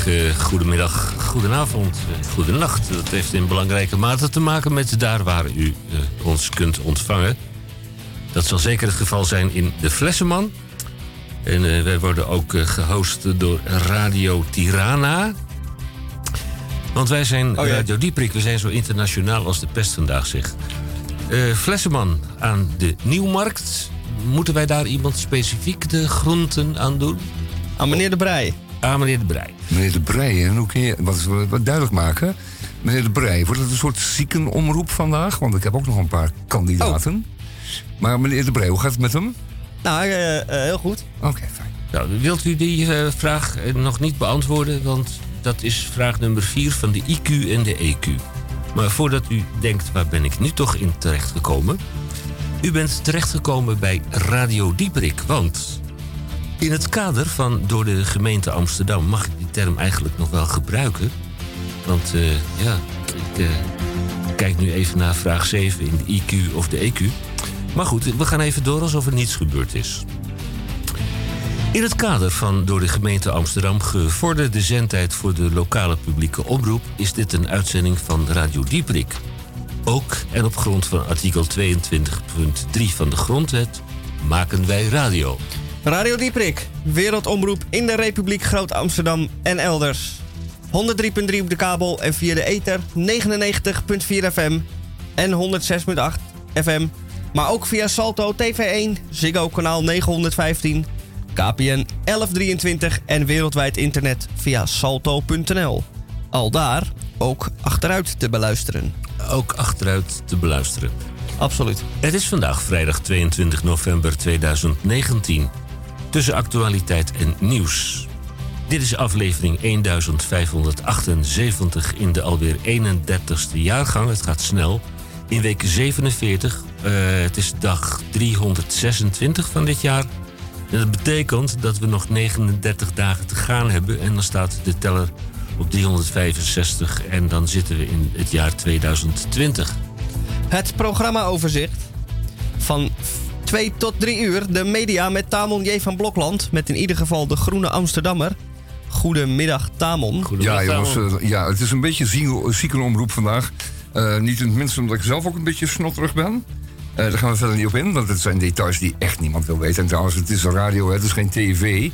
Goedemorgen, goedemiddag, goedenavond, eh, goedenacht. Dat heeft in belangrijke mate te maken met daar waar u eh, ons kunt ontvangen. Dat zal zeker het geval zijn in de Flessenman. En eh, wij worden ook eh, gehost door Radio Tirana. Want wij zijn Oh ja. Radio Dieprik, we zijn zo internationaal als de pest vandaag zegt. Eh Flessenman aan de Nieuwmarkt. Moeten wij daar iemand specifiek de groenten aan doen? Aan meneer De Brij. Ah, meneer De Brij. Meneer De Brij, en hoe kun je wat, wat duidelijk maken? Meneer De Brij, wordt het een soort ziekenomroep vandaag? Want ik heb ook nog een paar kandidaten. Maar meneer De Brij, hoe gaat het met hem? Nou, eh, eh, heel goed. Oké, fijn. Nou, wilt u die eh, vraag nog niet beantwoorden? Want dat is vraag nummer 4 van de IQ en de EQ. Maar voordat u denkt, waar ben ik nu toch in terechtgekomen? U bent terechtgekomen bij Radio Dieprik, want... In het kader van door de gemeente Amsterdam mag ik die term eigenlijk nog wel gebruiken. Want eh, ja, ik eh, kijk nu even naar vraag 7 in de IQ of de EQ. Maar goed, we gaan even door alsof er niets gebeurd is. In het kader van door de gemeente Amsterdam gevorderde zendtijd voor de lokale publieke omroep is dit een uitzending van Radio Dieprik. Ook en op grond van artikel 22.3 van de Grondwet maken wij radio. Radio Dieprik, wereldomroep in de Republiek Groot-Amsterdam en elders. 103.3 op de kabel en via de ether 99.4 FM en 106.8 FM. Maar ook via Salto TV1, Ziggo kanaal 915, KPN 1123 en wereldwijd internet via salto.nl. Al daar ook achteruit te beluisteren. Ook achteruit te beluisteren. Absoluut. Het is vandaag vrijdag 22 november 2019. Tussen actualiteit en nieuws. Dit is aflevering 1578 in de alweer 31ste jaargang. Het gaat snel. In week 47. eh, het is dag 326 van dit jaar. Dat betekent dat we nog 39 dagen te gaan hebben. En dan staat de teller op 365. En dan zitten we in het jaar 2020. Het programmaoverzicht van 2 tot 3 uur. De media met Tamon J. van Blokland. Met in ieder geval de Groene Amsterdammer. Goedemiddag, Tamon. Ja, jongens, Tamon. eh, ja, het is een beetje zieken- ziekenomroep vandaag. Eh, niet in het minste omdat ik zelf ook een beetje snotterig ben. Eh, daar gaan we verder niet op in, want het zijn details die echt niemand wil weten. En trouwens, het is een radio, het is geen tv.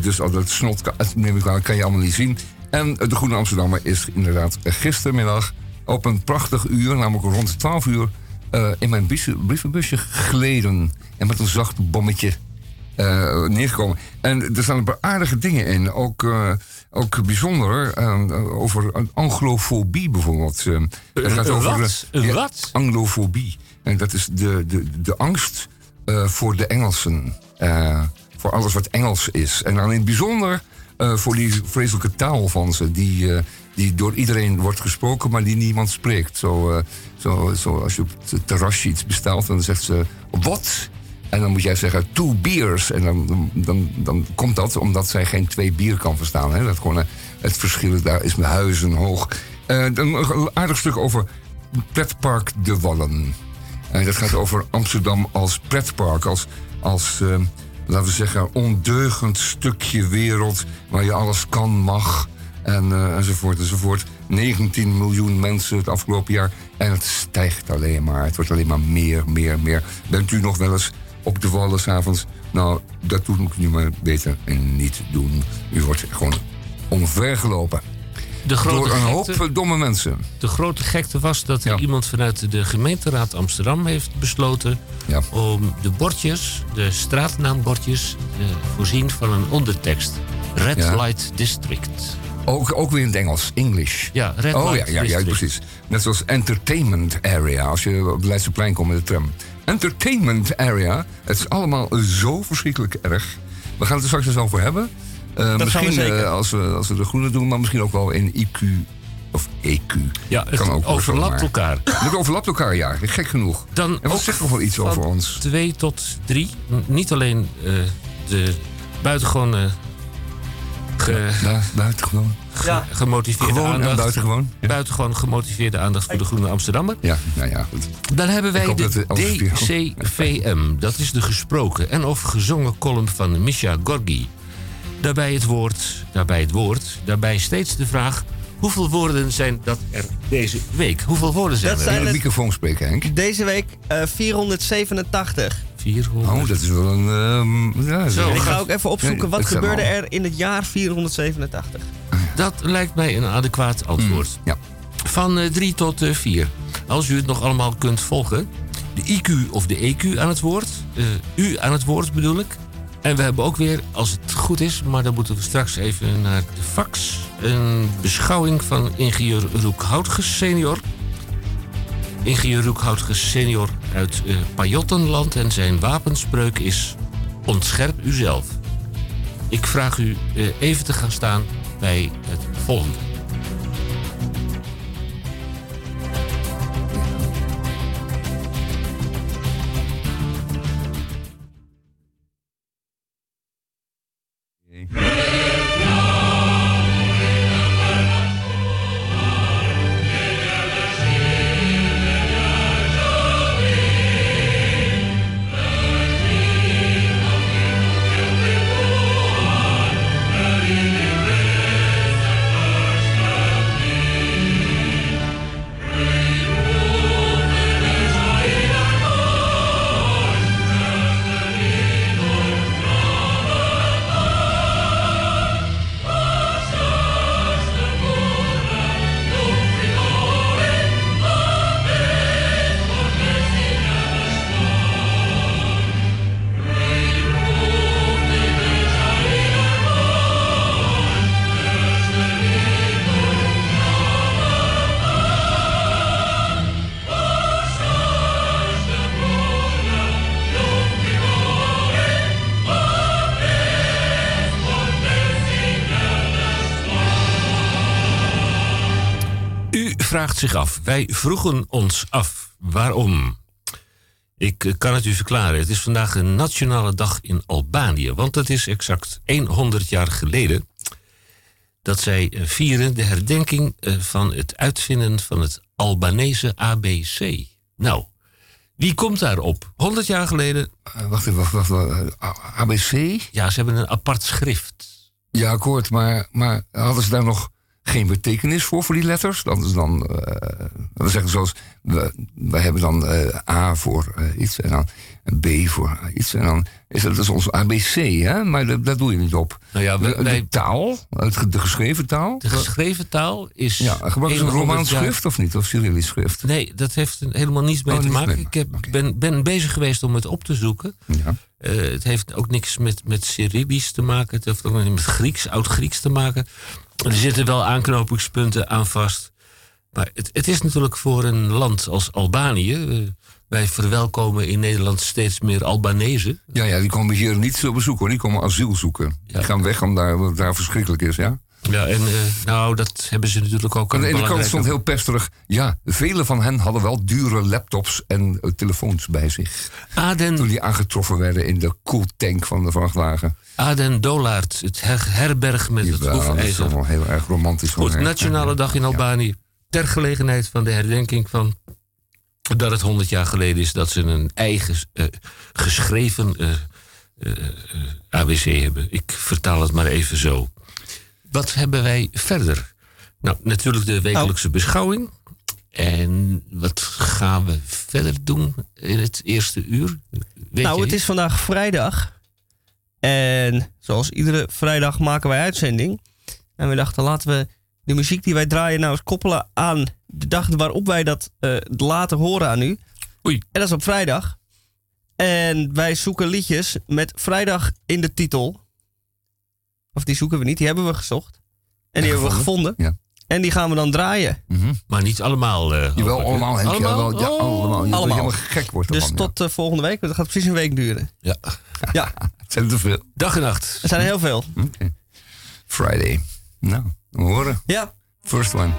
Dus al dat snot kan, neem ik aan, kan je allemaal niet zien. En de Groene Amsterdammer is inderdaad gistermiddag op een prachtig uur, namelijk rond 12 uur, eh, in mijn bus- brievenbusje geleden. En met een zacht bommetje eh, neergekomen. En er staan een paar aardige dingen in. Ook, eh, ook bijzonder over anglofobie bijvoorbeeld. Het gaat een over, wat? ja, wat? Anglofobie. En dat is de, de, de angst voor de Engelsen. Voor alles wat Engels is. En dan in het bijzonder eh, voor die vreselijke taal van ze. Die, eh, die door iedereen wordt gesproken, maar die niemand spreekt. Zo, eh, zo, zo als je op het terrasje iets bestelt, dan zegt ze... Wat? En dan moet jij zeggen, two beers. En dan, dan, dan, komt dat omdat zij geen twee bier kan verstaan. Hè? Dat gewoon, het verschil daar is met huizen hoog. Dan een aardig stuk over pretpark De Wallen. En dat gaat over Amsterdam als pretpark. Als, als laten we zeggen, ondeugend stukje wereld... waar je alles kan, mag en, eh, enzovoort enzovoort. 19 miljoen mensen het afgelopen jaar. En het stijgt alleen maar. Het wordt alleen maar meer, meer, meer. Bent u nog wel eens op de wallen s'avonds? Nou, dat moet ik nu maar beter niet doen. U wordt gewoon omvergelopen. De grote, Door een hoop domme mensen. de grote gekte was dat er Ja. iemand vanuit de gemeenteraad Amsterdam heeft besloten Ja. om de bordjes, de straatnaambordjes, te voorzien van een ondertekst. Red Ja. Light District. Ook, ook weer in het Engels, English. Ja, Red Oh ja, Light ja, ja, District. precies. Net zoals entertainment area, als je op het Leidseplein komt met de tram. Entertainment area, het is allemaal zo verschrikkelijk erg. We gaan het er straks eens over hebben. Eh, gaan we misschien zeker. eh, als, we, als we de groene doen, maar misschien ook wel in IQ of EQ. Ja, het Kan ook overlapt elkaar. Het overlapt elkaar, ja. Gek genoeg. Dan En wat ook zegt nog wel iets van over ons? Twee tot drie. Niet alleen eh, de buitengewoon eh, ge, Ja, buitengewoon. Ja. gemotiveerde Gewoon en aandacht. buitengewoon. Ja. Buitengewoon gemotiveerde aandacht voor de Groene Amsterdammer. Ja, nou ja, goed. Dan hebben wij de DCVM. Dat is de gesproken en of gezongen column van Misha Gorgi. Daarbij het woord, daarbij het woord, daarbij steeds de vraag... hoeveel woorden zijn dat er deze week? Hoeveel woorden zijn Dat er? zijn In de het- microfoon spreken, Henk. Deze week eh 487. 400. Oh, dat is wel een... ehm, ja, Zo, ik ga ook even opzoeken Ja, wat gebeurde al- er in het jaar 487. Dat lijkt mij een adequaat antwoord. Ja. Van 3 tot 4. Als u het nog allemaal kunt volgen. De IQ of de EQ aan het woord. eh, u aan het woord bedoel ik. En we hebben ook weer, als het goed is, maar dan moeten we straks even naar de fax. Een beschouwing van ingenieur Roek Houtges senior. Ingenieur Roek Houtges senior uit eh Pajottenland. En zijn wapenspreuk is ontscherp uzelf. Ik vraag u eh, even te gaan staan bij het volgende. Vraagt zich af. Wij vroegen ons af. Waarom? Ik eh, kan het u verklaren. Het is vandaag een nationale dag in Albanië. Want het is exact 100 jaar geleden dat zij eh, vieren de herdenking eh, van het uitvinden van het Albanese ABC. Nou, wie komt daarop? 100 jaar geleden, wacht even, wacht, wacht, wacht. ABC? ja, ze hebben een apart schrift. Ja, akkoord, maar, maar hadden ze daar nog geen betekenis voor, voor die letters? Dat is dan, eh we zeggen zoals, we, wij hebben dan eh, A voor eh, iets en dan B voor iets. En dan is dat, is ons ABC, hè? Maar dat, dat doe je niet op. Nou ja, de, wij- de taal, het, de geschreven taal. De geschreven taal is. ja, gebruiken ze een 100 Romaans schrift of niet? Of Cyrillisch schrift? Nee, dat heeft helemaal niets mee Oh, te maken. mee Ik heb, ben, ben bezig geweest om het op te zoeken. Ja. Het heeft ook niks met, met Cyrillisch te maken. Het heeft ook niks met Grieks, Oud-Grieks te maken. Er zitten wel aanknopingspunten aan vast. Maar het, het is natuurlijk voor een land als Albanië. eh, wij verwelkomen in Nederland steeds meer Albanese. Ja, ja, die komen hier niet op bezoek hoor. Die komen asiel zoeken. Ja. Die gaan weg omdat daar, daar verschrikkelijk is, ja. Ja, en eh, nou, dat hebben ze natuurlijk ook Aan de ene kant stond heel pesterig. Ja, vele van hen hadden wel dure laptops en eh, telefoons bij zich. Aden, Toen die aangetroffen werden in de koeltank van de vrachtwagen. Aden Dolaert, het her- herberg met het Ja, dat is hoefijzer. allemaal heel erg romantisch. Goed. Nationale Dag in Albanië. Ter gelegenheid van de herdenking van dat het 100 jaar geleden is dat ze een eigen eh, geschreven ABC hebben. Ik vertaal het maar even zo. Wat hebben wij verder? Nou, natuurlijk de wekelijkse beschouwing. En wat gaan we verder doen in het eerste uur? Weet nou, het is vandaag vrijdag. En zoals iedere vrijdag maken wij uitzending. En we dachten, laten we de muziek die wij draaien nou eens koppelen aan de dag waarop wij dat eh, laten horen aan u. Oei. En dat is op vrijdag. En wij zoeken liedjes met vrijdag in de titel. Of die zoeken we niet, die hebben we gezocht. En die En hebben we gevonden. Ja. En die gaan we dan draaien. Maar niet allemaal. eh, Jawel, allemaal. Henk, Allemaal? ja, Oh. allemaal. Je Allemaal. helemaal gek wordt Dus tot eh, volgende week. want Dat gaat precies een week duren. Ja. Ja, Het zijn er te veel. Dag en nacht. er zijn er heel veel. Oké. Friday. Nou, we horen. Ja. First one.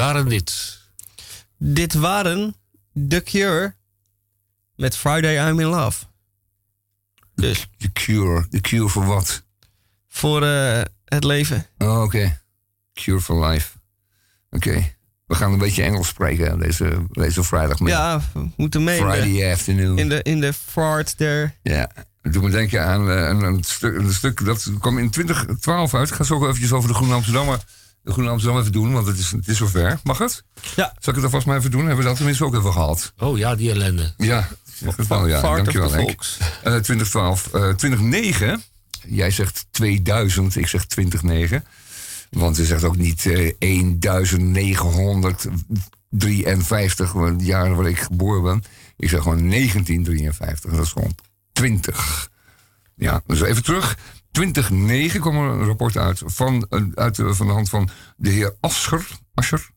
Waren dit? Dit waren The Cure met Friday I'm in Love. Dus The Cure. The Cure voor wat? voor eh, het leven. Oh, oké. Cure for life. Oké. We gaan een beetje Engels spreken deze, deze vrijdagmiddag. Ja, we moeten mee. Friday afternoon. In de, in de fart there. Ja, het doet me denken aan eh, een, een, stuk, een stuk dat kwam in 2012 uit. Ik ga zo ook eventjes over de Groene Amsterdammer, de Groene Amsterdam even doen, want het is, het is zover. Mag het? Ja. Zal ik het alvast maar even doen? Hebben we dat tenminste ook even gehad? Oh ja, die ellende. Ja, wel, ja. Fart of Dankjewel, Henk. Eh, 2012. eh 2009. Jij zegt 2000, ik zeg 2009. Want je zegt ook niet eh 1953, het jaar waar ik geboren ben. Ik zeg gewoon 1953. Dat is gewoon 20. Ja, dus even terug. 2009 kwam er een rapport uit van, eh, uit de- van de hand van de heer Ascher, Ascher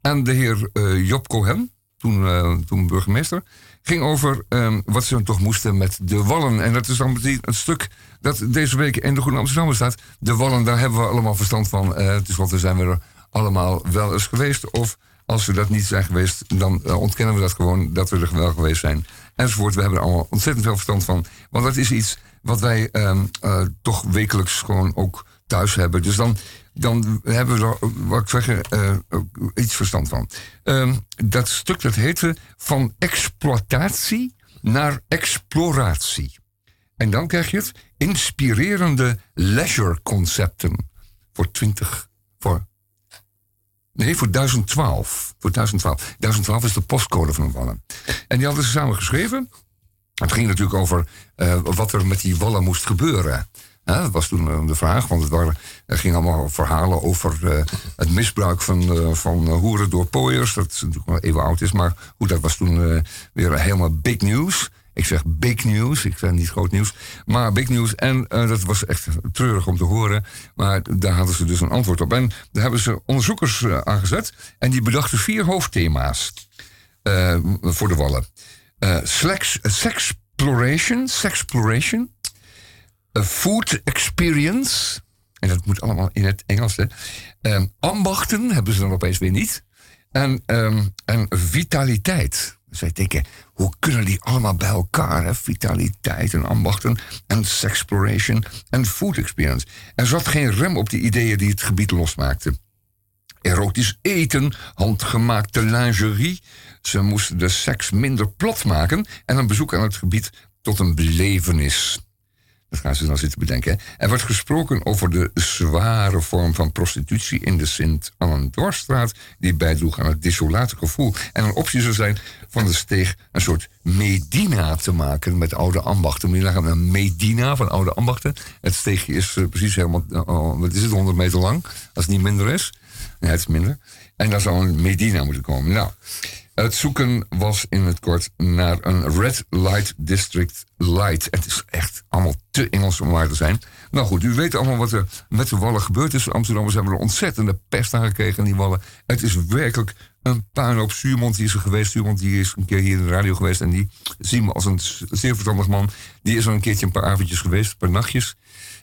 en de heer eh, Job Cohen, toen, eh, toen burgemeester. Ging over ehm, wat ze toch moesten met de wallen. En dat is dan meteen een stuk dat deze week in de Groene Amsterdammer staat. De wallen, daar hebben we allemaal verstand van. Eh wat we zijn we er allemaal wel eens geweest. Of als we dat niet zijn geweest, dan eh, ontkennen we dat gewoon dat we er wel geweest zijn. Enzovoort. We hebben er allemaal ontzettend veel verstand van. Want dat is iets wat wij ehm, eh, toch wekelijks gewoon ook thuis hebben. Dus dan, dan hebben we er, wat ik zeggen, eh, iets verstand van. Ehm, dat stuk dat heette van exploitatie naar exploratie. En dan krijg je het inspirerende leisure concepten voor 20, voor Nee, voor 1012. Voor 1012. 1012 is de postcode van wallen. En die hadden ze samen geschreven. Het ging natuurlijk over eh, wat er met die wallen moest gebeuren. Dat was toen eh, de vraag, want er gingen allemaal verhalen over eh, het misbruik van, eh, van hoeren door pooiers. Dat is natuurlijk wel even oud is, maar goed, dat was toen weer helemaal big news. Ik zeg big news, ik zeg niet groot nieuws, maar big news. En dat was echt treurig om te horen, maar daar hadden ze dus een antwoord op. En daar hebben ze onderzoekers aangezet en die bedachten vier hoofdthema's voor de wallen. Eh sex, sexploration, sexploration, a food experience, en dat moet allemaal in het Engels, hè. Ehm, ambachten hebben ze dan opeens weer niet. En, ehm, en vitaliteit. Zij denken, hoe kunnen die allemaal bij elkaar? Hè? Vitaliteit en ambachten en sexploration en food experience. Er zat geen rem op die ideeën die het gebied losmaakten erotisch eten, handgemaakte lingerie. Ze moesten de seks minder plat maken en een bezoek aan het gebied tot een belevenis. Dat gaan ze dan zitten bedenken. Er wordt gesproken over de zware vorm van prostitutie in de Sint-Annan-Dwarsstraat... die bijdroeg aan het desolate gevoel. En een optie zou zijn van de steeg een soort Medina te maken met oude ambachten. Moet je een Medina van oude ambachten. Het steegje is eh, precies helemaal, eh, oh, wat is het, 100 meter lang, als het niet minder is. Nee, het is minder. En daar zou een Medina moeten komen. Nou, het zoeken was in het kort naar een Red Light District Light. Het is echt allemaal te Engels om waar te zijn. Nou goed, u weet allemaal wat er met de wallen gebeurd is. Amsterdammers hebben er ontzettende pest aan gekregen, die wallen. Het is werkelijk een puinhoop. Stuurmond die is er geweest. Stuurmond die is een keer hier in de radio geweest. En die zien we als een zeer verstandig man. Die is al een keertje een paar avondjes geweest, een paar nachtjes.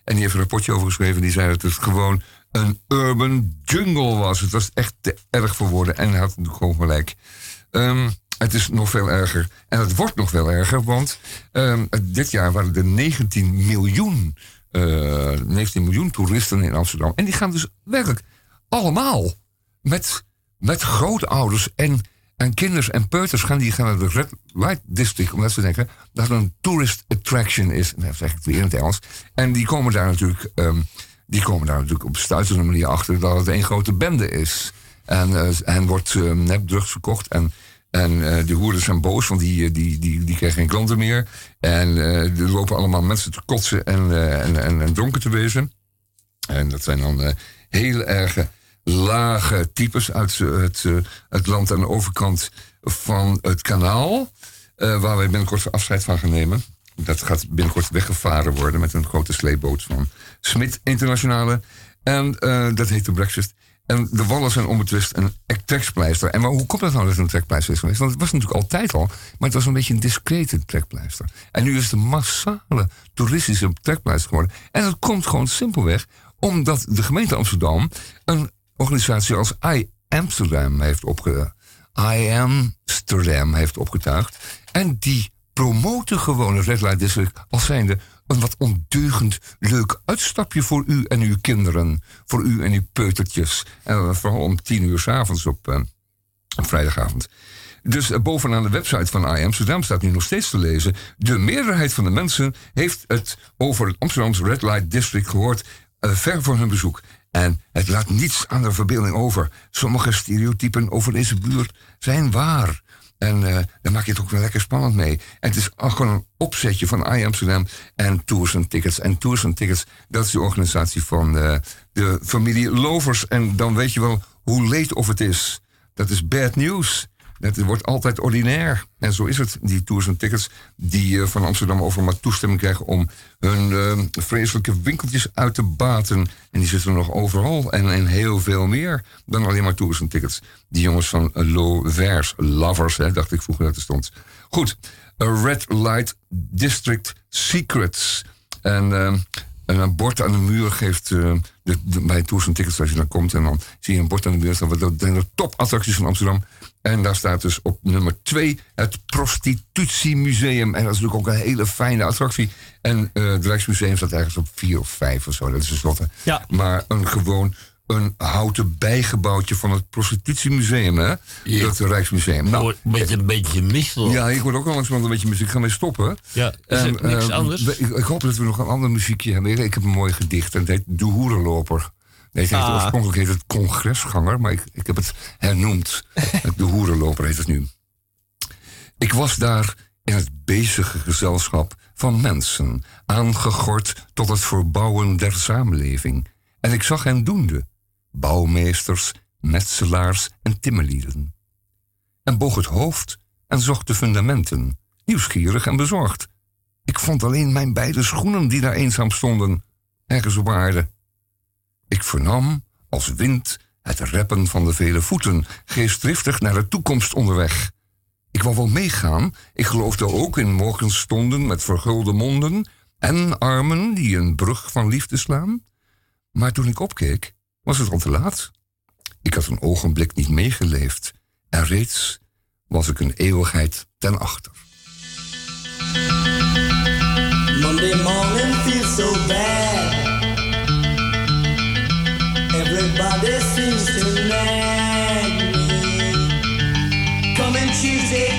En die heeft een rapportje over geschreven. Die zei dat het gewoon een urban jungle was. Het was echt te erg voor woorden. En hij had natuurlijk gewoon gelijk. Ehm, het is nog veel erger. En het wordt nog veel erger, want ehm, dit jaar waren er 19 miljoen, eh 19 miljoen toeristen in Amsterdam. En die gaan dus werkelijk allemaal met, met grootouders en, en kinders en peuters gaan die gaan naar de Red Light District. Omdat ze denken dat het een tourist attraction is. En dat zeg ik weer in het Engels. En die komen daar natuurlijk, ehm, die komen daar natuurlijk op stuitende manier achter dat het een grote bende is. En, eh, en wordt uh, nepdrugs verkocht. En, en eh, de hoerders zijn boos, want die, eh, die, die, die krijgen geen klanten meer. En eh, er lopen allemaal mensen te kotsen en, eh, en, en, en dronken te wezen. En dat zijn dan eh, heel erge lage types uit eh, het, eh, land aan de overkant van het kanaal. eh, waar wij binnenkort afscheid van gaan nemen. Dat gaat binnenkort weggevaren worden met een grote sleepboot van Smit Internationale. En eh, dat heet de Brexit. En de wallen zijn onbetwist een trekpleister. En maar hoe komt dat nou dat het een trekpleister is geweest? Want het was natuurlijk altijd al, maar het was een beetje een discrete trekpleister. En nu is het een massale toeristische trekpleister geworden. En dat komt gewoon simpelweg omdat de gemeente Amsterdam een organisatie als Amsterdam heeft opge... I Amsterdam heeft opgetuigd. En die promoten gewoon het Red Light District als zijnde een wat ondeugend leuk uitstapje voor u en uw kinderen. Voor u en uw peutertjes. En vooral om tien uur s avonds op, uh, op vrijdagavond. Dus uh, bovenaan de website van I Amsterdam staat nu nog steeds te lezen. De meerderheid van de mensen heeft het over het Amsterdamse Red Light District gehoord. Uh, ver voor hun bezoek. En het laat niets aan de verbeelding over. Sommige stereotypen over deze buurt zijn waar. En uh, daar maak je het ook wel lekker spannend mee. En het is gewoon een opzetje van I Amsterdam en Tours and Tickets. En Tours and Tickets, dat is de organisatie van uh, de familie Lovers. En dan weet je wel hoe leed of het is. Dat is bad news. Het wordt altijd ordinair. En zo is het. Die tours en tickets die uh, van Amsterdam over maar toestemming krijgen om hun uh, vreselijke winkeltjes uit te baten. En die zitten nog overal. En, en heel veel meer dan alleen maar tours en tickets. Die jongens van uh, Lovers, Lovers, hè, dacht ik vroeger dat er stond. Goed. Red Light District Secrets. En en een bord aan de muur geeft de, bij Tours en Tickets als je dan komt. En dan zie je een bord aan de muur staan. Dat zijn de topattracties van Amsterdam. En daar staat dus op nummer 2 het Prostitutiemuseum. En dat is natuurlijk ook een hele fijne attractie. En uh, het Rijksmuseum staat ergens op 4 of 5 of zo. Dat is een slotte. Ja. Maar een gewoon een houten bijgebouwtje van het prostitutiemuseum, hè? Ja. Dat Rijksmuseum. Nou, met een beetje missel. Ja, ik word ook wel eens een beetje muziek. Ik ga mee stoppen. Ja, is er En, niks eh, anders? Ik, ik hoop dat we nog een ander muziekje hebben. Ik heb een mooi gedicht en het heet De Hoerenloper. Nee, het heet, Ah. Oorspronkelijk heet het Congresganger, maar ik, ik heb het hernoemd. De Hoerenloper heet het nu. Ik was daar in het bezige gezelschap van mensen, aangegord tot het verbouwen der samenleving. En ik zag hen doende, bouwmeesters, metselaars en timmerlieden. En boog het hoofd en zocht de fundamenten, nieuwsgierig en bezorgd. Ik vond alleen mijn beide schoenen die daar eenzaam stonden, ergens op aarde. Ik vernam, als wind, het reppen van de vele voeten, geestdriftig naar de toekomst onderweg. Ik wou wel meegaan, ik geloofde ook in morgenstonden met vergulde monden en armen die een brug van liefde slaan. Maar toen ik opkeek, was het al te laat. Ik had een ogenblik niet meegeleefd en reeds was ik een eeuwigheid ten achter. Monday morning feels so bad. Tuesday,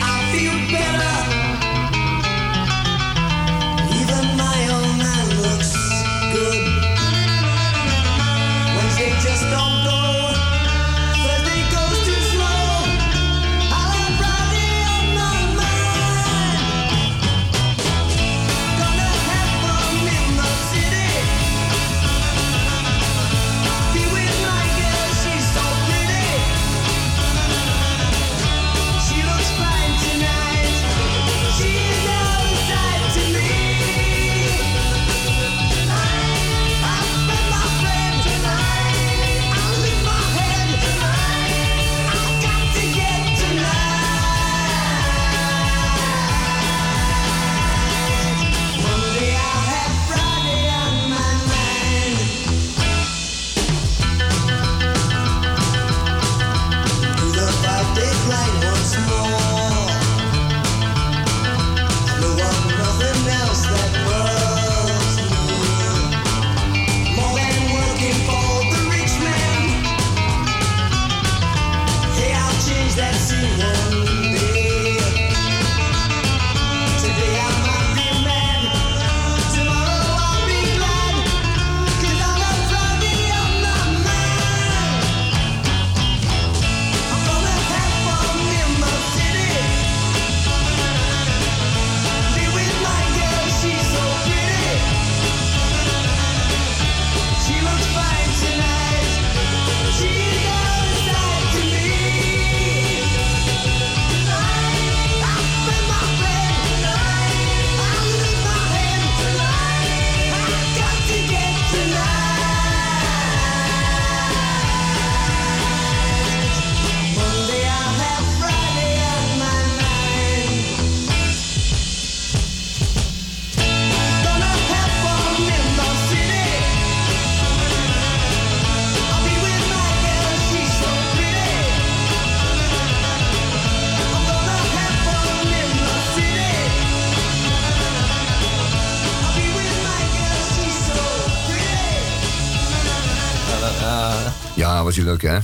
Leuk, hè?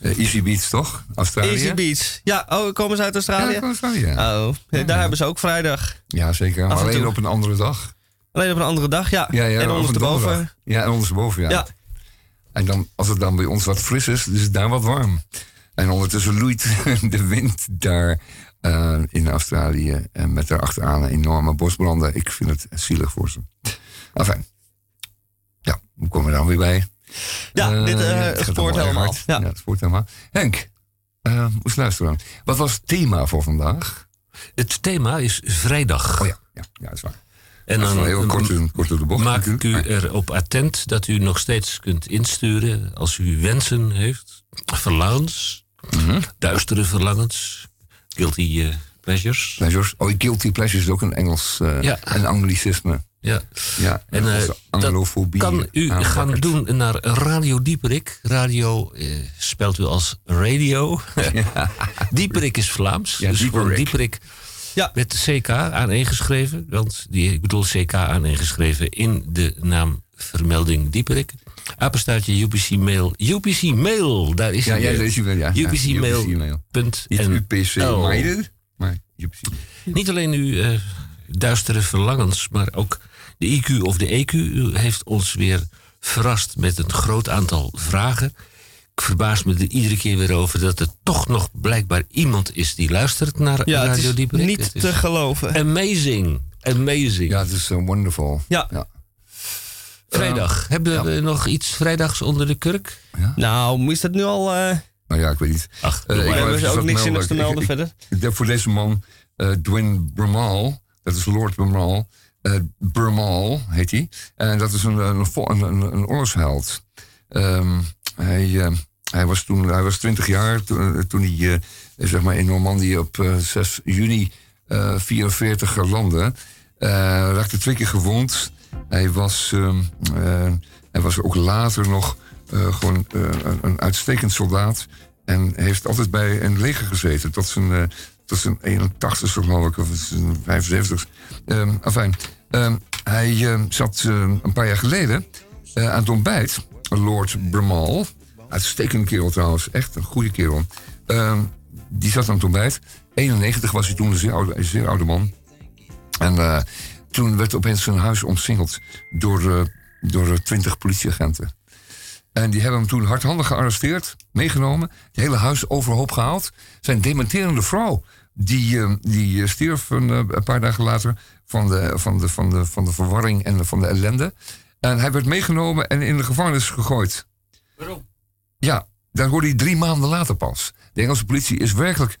Eh, Easy Beats, toch? Australië? Easy Beats. Ja, oh, komen ze uit Australië? Ja, Australië. Ja, Oh, daar hebben ze ook vrijdag. ja zeker. Maar alleen op een andere dag. Alleen op een andere dag, ja. Ja, ja, en ondersteboven. Ja, en ondersteboven, ja. Ja. En dan, als het dan bij ons wat fris is, is het daar wat warm. En ondertussen loeit de wind daar eh, in Australië. En met daarachteraan enorme bosbranden. Ik vind het zielig voor ze. Enfin. Ja, hoe komen we dan weer bij? Ja, Eh, dit eh, het gaat spoort allemaal erg helemaal. Ja. Ja, het spoort helemaal. Henk, eh moest luisteren. Wat was het thema voor vandaag? Het thema is vrijdag. Oh ja, ja, ja dat is waar. En dat is wel heel kort, door de bocht. maak ik u erop attent dat u nog steeds kunt insturen als u wensen heeft. Verlangens, Mhm. duistere verlangens, guilty eh, pleasures. Pleasures. Oh, guilty pleasure is ook een Engels, eh, Ja. een anglicisme. Ja. Ja, En dat eh, anglofobie. kan u gaan doen naar Radio Dieperik. Radio eh, spelt u als radio. Dieperik is Vlaams. Ja, dus gewoon Dieperik. Dieperik Ja. met CK aan geschreven. Want die, ik bedoel CK aan geschreven in de naam vermelding Dieperik. Apenstaartje UPC Mail. UPC Mail, daar is Ja, hij ja, weer. dat is hij wel, ja. Ja, UPC Mail. Mail. Punt Niet en UPC L. Meijer, maar UPC. Niet alleen uw eh, duistere verlangens, maar ook de IQ of de EQ U heeft ons weer verrast met een groot aantal vragen. Ik verbaas me er iedere keer weer over dat er toch nog blijkbaar iemand is die luistert naar Ja, Radio is Dieperik. niet Het is te geloven. Amazing, amazing. Ja, het is uh, wonderful. Ja. ja. Vrijdag, hebben we nog iets vrijdags onder de kurk? Nou, moest dat nu al... eh Nou ja, ik weet niet. Ach, Eh, ik wou hebben ze ook niks zinnigs te melden. melden Ik- ik- verder? Voor deze man, eh Dwayne Burmal, dat is Lord Burmal, Burmal heet hij. En dat is een, een, een, een, oorlogsheld. Ehm, hij, eh, hij was toen hij was 20 jaar toen, eh, toen hij zeg maar in Normandië op eh, 6 juni eh 44 landde. Raakte twee keer gewond. Hij was, ehm, eh, hij was ook later nog gewoon een uitstekend soldaat. En heeft altijd bij een leger gezeten. Tot zijn, eh, tot zijn 81ste geloof ik, of zijn 75 Ehm afijn, ehm, hij ehm, zat een paar jaar geleden eh, aan het ontbijt. Lord Bremal. Uitstekende kerel trouwens. Echt een goede kerel. Die zat aan het ontbijt. 91 was hij toen een zeer oude, een zeer oude man. En eh, toen werd opeens zijn huis omsingeld door, eh, door twintig politieagenten. En die hebben hem toen hardhandig gearresteerd, meegenomen, het hele huis overhoop gehaald. Zijn dementerende vrouw, die, eh, die eh, stierf een, eh, een paar dagen later van de, van, de, van, de, van de verwarring en van de ellende. En hij werd meegenomen en in de gevangenis gegooid. Waarom? Ja, dat hoorde hij drie maanden later pas. De Engelse politie is werkelijk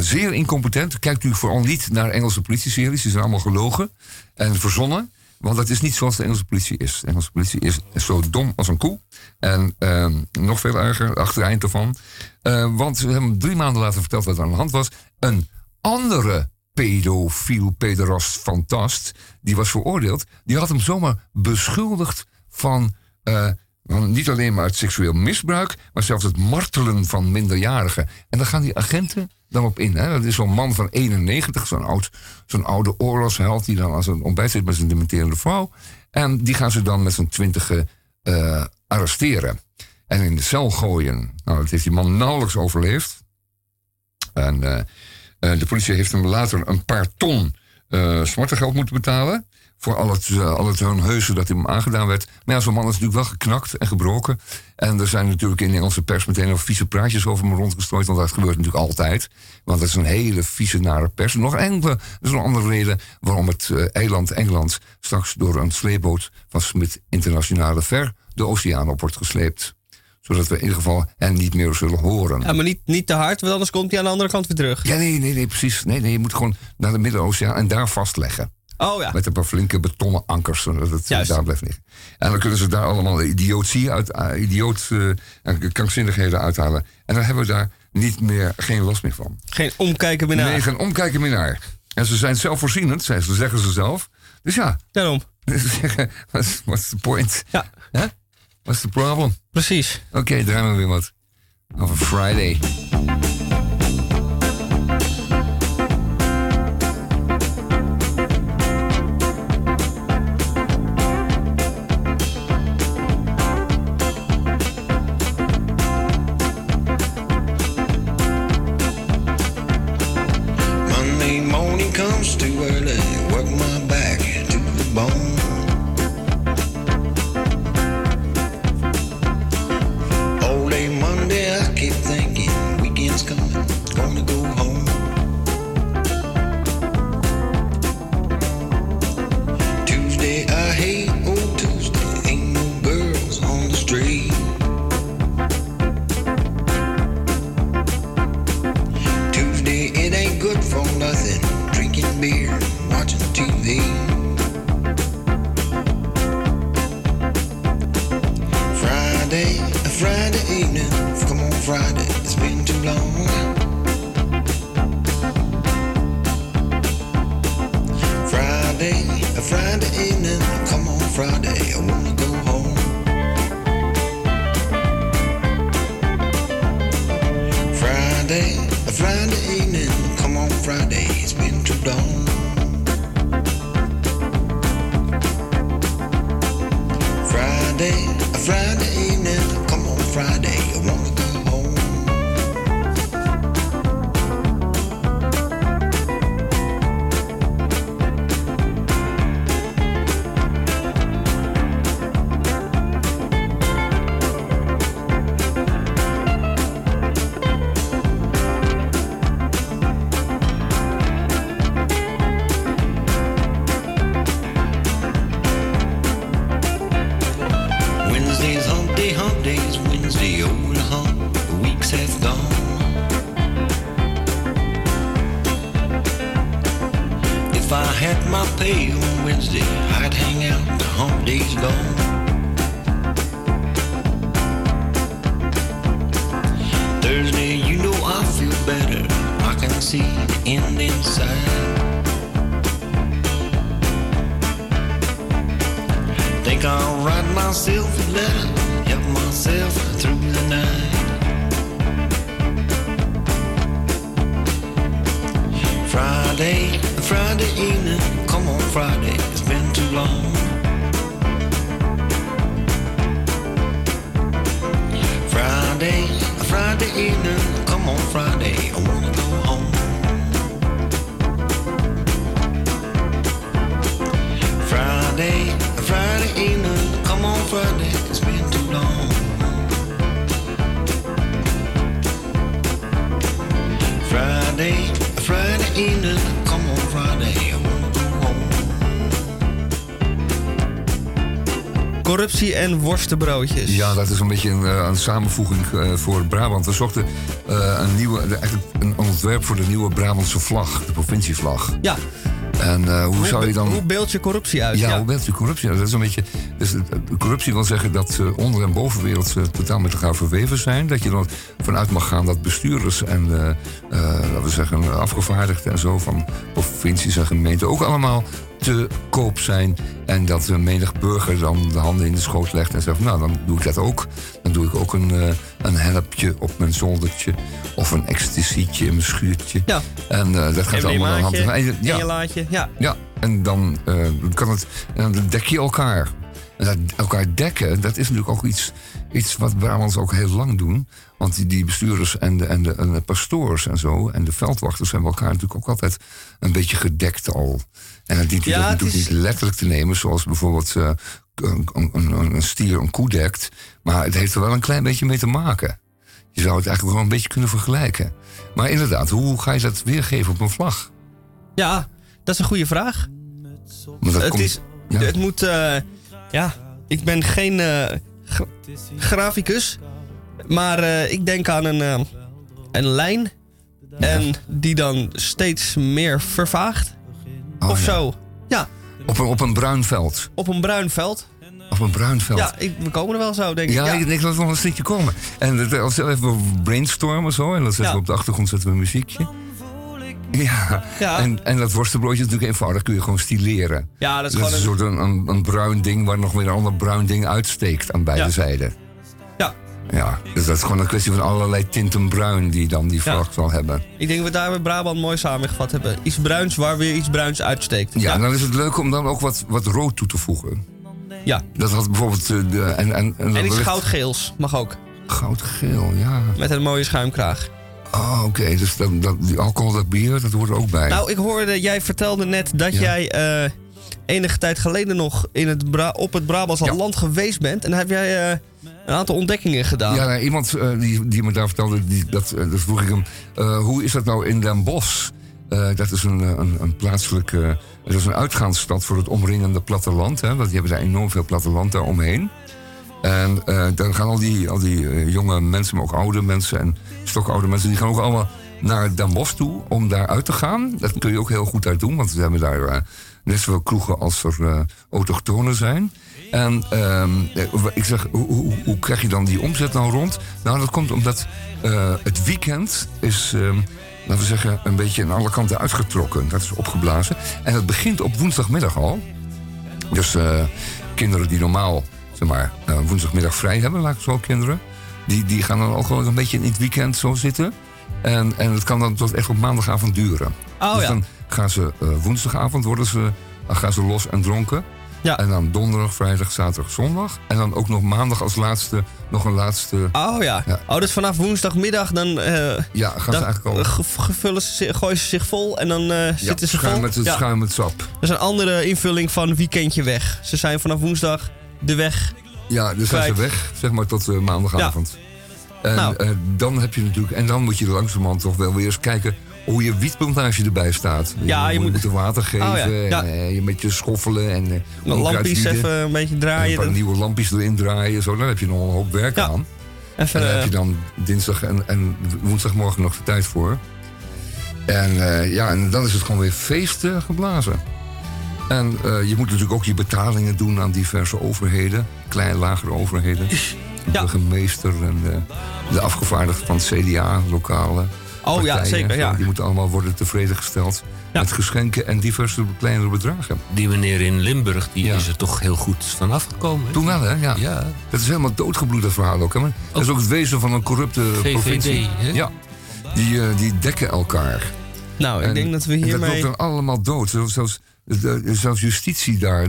zeer incompetent. Kijkt u vooral niet naar Engelse politieseries. Die zijn allemaal gelogen en verzonnen. Want dat is niet zoals de Engelse politie is. De Engelse politie is zo dom als een koe. En ehm, nog veel erger, achtereind ervan. Eh, want ze hebben hem drie maanden later verteld wat er aan de hand was. Een andere pedofiel, pederast, fantast, die was veroordeeld. Die had hem zomaar beschuldigd van... eh, van niet alleen maar het seksueel misbruik, maar zelfs het martelen van minderjarigen. En daar gaan die agenten dan op in. Hè? Dat is zo'n man van 91, zo'n oud, zo'n oude oorlogsheld... die dan als een ontbijt zit met zijn dementerende vrouw. En die gaan ze dan met z'n twintigen eh, arresteren. En in de cel gooien. Nou, dat heeft die man nauwelijks overleefd. En eh, de politie heeft hem later een paar ton eh smartengeld moeten betalen. Voor al het, eh, al het heuse dat hem aangedaan werd. Maar ja, zo'n man is natuurlijk wel geknakt en gebroken. En er zijn natuurlijk in de Engelse pers meteen nog vieze praatjes over hem rondgestrooid. Want dat gebeurt natuurlijk altijd. Want dat is een hele vieze, nare pers. Nog enkele, dat is een andere reden waarom het eh, eiland Engeland straks door een sleepboot van Smith Internationale ver de oceaan op wordt gesleept. Zodat we in ieder geval hen niet meer zullen horen. Ja, maar niet, niet te hard, want anders komt hij aan de andere kant weer terug. Ja, nee, nee, nee, precies. Nee, nee, je moet gewoon naar de Midden-Oceaan en daar vastleggen. Oh ja. Met een paar flinke betonnen ankers, zodat het Juist. daar blijft liggen. En dan kunnen ze daar allemaal idiotie uit, eh, idioot, eh, en krankzinnigheden uithalen. En dan hebben we daar niet meer, geen last meer van. Geen omkijken meer naar. Nee, geen omkijken meer naar. En ze zijn zelfvoorzienend, zijn ze, zeggen ze zelf. Dus ja, Daarom. what's, what's the point? Ja? What's the problem? precies. Oké, draaien we weer wat. Over. Friday, Corruptie en worstenbroodjes. Ja, dat is een beetje een, eh, een samenvoeging eh, voor Brabant. We zochten eh, een, nieuwe, eigenlijk een ontwerp voor de nieuwe Brabantse vlag, de provincievlag. Ja. En hoe, zou je dan... Hoe beeld je corruptie uit? Ja, hoe bent u corruptie? Dat is een beetje. Dus de- de corruptie wil zeggen dat eh, onder- en bovenwereld totaal met elkaar verweven zijn. Dat je er vanuit mag gaan dat bestuurders en eh, eh, laten we zeggen afgevaardigden en zo van provincies en gemeenten ook allemaal te koop zijn. En dat menig burger dan de handen in de schoot legt en zegt: Nou, dan doe ik dat ook. Dan doe ik ook een, een helpje op mijn zoldertje. Of een ecstasietje in mijn schuurtje. Ja. En dat gaat allemaal aan hand in maatje, hand. en je laatje. Ja. Ja, en dan kan het, en dan dek je elkaar. En dat elkaar dekken, dat is natuurlijk ook iets, iets wat Brabants ook heel lang doen. Want die, die bestuurders en de, en, de, en de pastoors en zo, en de veldwachters hebben elkaar natuurlijk ook altijd een beetje gedekt al. En dient hij Ja, dat natuurlijk is- niet letterlijk te nemen, zoals bijvoorbeeld eh, een, een, een, een stier een koe dekt. Maar het heeft er wel een klein beetje mee te maken. Je zou het eigenlijk wel een beetje kunnen vergelijken. Maar inderdaad, hoe ga je dat weergeven op een vlag? ja, dat is een goede vraag. Want dat Het, komt- is, ja. het moet... eh, ja, ik ben geen eh, gra- graficus. Maar eh, ik denk aan een, eh, een lijn. En die dan steeds meer vervaagt. Oh, of ja. zo. Ja, Op een, op een bruin veld. op een bruin veld. Op een bruin veld. Ja, ik, we komen er wel zo, denk ik. Ja, ik denk dat we nog een stukje komen. En als we even brainstormen zo. En dan zetten we op de achtergrond zetten we een muziekje. Ja, Ja. En, en dat worstenbroodje is natuurlijk eenvoudig. Kun je gewoon stileren. Ja, dat is Dat is een gewoon soort een, een, een bruin ding waar nog weer een ander bruin ding uitsteekt aan beide Ja. zijden. Ja, Ja, dus dat is gewoon een kwestie van allerlei tinten bruin die dan die Ja. vlag zal hebben. ik denk dat we daar bij Brabant mooi samengevat hebben. Iets bruins waar weer iets bruins uitsteekt. Ja, en dan is het leuk om dan ook wat, wat rood toe te voegen. ja. Dat had bijvoorbeeld... eh, De, en, en, En iets wellicht- goudgeels mag ook. Goudgeel, ja. Met een mooie schuimkraag. Oh, oké. Dus dat, dat, die alcohol, dat bier, dat hoort er ook bij. Nou, ik hoorde, jij vertelde net dat Ja. jij eh, enige tijd geleden nog in het Bra- op het Brabantse Ja. land geweest bent. En dan heb jij eh, een aantal ontdekkingen gedaan. Ja, nou, iemand eh, die, die me daar vertelde, die, dat, dat vroeg ik hem. hoe is dat nou in Den Bosch? Dat is een, een, een plaatselijke. dat is een uitgaansstad voor het omringende platteland. Hè, want die hebben daar enorm veel platteland daar omheen. En eh dan gaan al die, al die jonge mensen, maar ook oude mensen en stokoude mensen, die gaan ook allemaal naar Den Bosch toe om daar uit te gaan. Dat kun je ook heel goed daar doen, want we hebben daar eh, net zoveel kroegen als er eh, autochtonen zijn. En ehm, eh, ik zeg, hoe, hoe, hoe krijg je dan die omzet nou rond? Nou, dat komt omdat het weekend is, ehm, laten we zeggen, een beetje aan alle kanten uitgetrokken. Dat is opgeblazen. En het begint op woensdagmiddag al. Dus kinderen die normaal, zeg maar, woensdagmiddag vrij hebben, laat ik zo kinderen. Die, die gaan dan ook gewoon een beetje in het weekend zo zitten. En, en het kan dan tot echt op maandagavond duren. Oh, dus ja. dan gaan ze eh, woensdagavond worden ze, dan gaan ze los en dronken. Ja. En dan donderdag, vrijdag, zaterdag, zondag. En dan ook nog maandag als laatste nog een laatste. Oh ja. Ja. Oh, dus vanaf woensdagmiddag dan, eh, Ja, gaan ze eigenlijk al. ge- gevullen ze, gooien ze zich vol en dan eh, ja, zitten ze vol. schuim met, het Ja. schuim met sap. Dat is een andere invulling van weekendje weg. Ze zijn vanaf woensdag de weg. Ja, dus zijn ze weg, zeg maar, tot eh, maandagavond. En Nou. eh, dan heb je natuurlijk. En dan moet je langzamerhand toch wel weer eens kijken hoe je wietplantage erbij staat. Ja, je moet- er water geven. Oh, ja. Ja. En, eh, je met je schoffelen en. lampjes even een beetje En draaien. een paar dan- nieuwe lampjes erin draaien. Zo, dan heb je nog een hoop werk Ja. aan. Even, En daar eh, heb je dan dinsdag en, en woensdagmorgen nog de tijd voor. En ja, en dan is het gewoon weer feest geblazen. En eh, je moet natuurlijk ook je betalingen doen aan diverse overheden. Kleine, lagere overheden. De Ja. burgemeester en de, de afgevaardigden van het CDA, lokale Oh ja, partijen zeker, en zo. ja. Die moeten allemaal worden tevreden gesteld. Ja. Met geschenken en diverse kleinere bedragen. Die meneer in Limburg, die Ja. is er toch heel goed van afgekomen. hè? Toen wel, hè? Ja. Ja. Dat is helemaal doodgebloed, dat verhaal ook. Hè? Maar dat is ook het wezen van een corrupte VVD, provincie. hè? Ja. Die, eh, die dekken elkaar. nou, ik En- denk dat we en Dat hiermee... loopt dan allemaal dood. Zelfs, zelfs, justitie daar,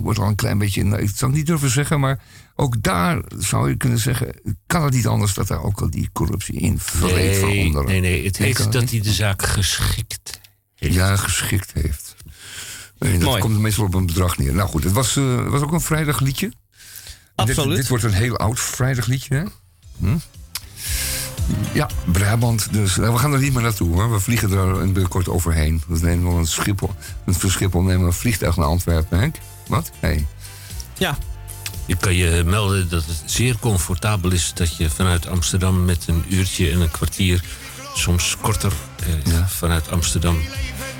wordt al een klein beetje... nou, Ik zou het niet durven zeggen, maar ook daar zou je kunnen zeggen... kan het niet anders dat daar ook al die corruptie in vreet van Nee, onderen. nee, nee. Het heet dat hij de zaak geschikt heeft. Ja, geschikt heeft. Nee, dat Mooi. komt meestal op een bedrag neer. Nou goed, het was, eh, was ook een vrijdagliedje. Absoluut. Dit, dit wordt een heel oud vrijdagliedje, hè? Hm? Ja, Brabant. Dus eh, we gaan er niet meer naartoe, hoor. We vliegen er binnenkort overheen. We nemen nog een Schiphol. Een van Schiphol nemen we een vliegtuig naar Antwerpen, Henk. Wat? Hey. Ja, Ik kan je melden dat het zeer comfortabel is dat je vanuit Amsterdam met een uurtje en een kwartier, soms korter, eh, Ja. vanuit Amsterdam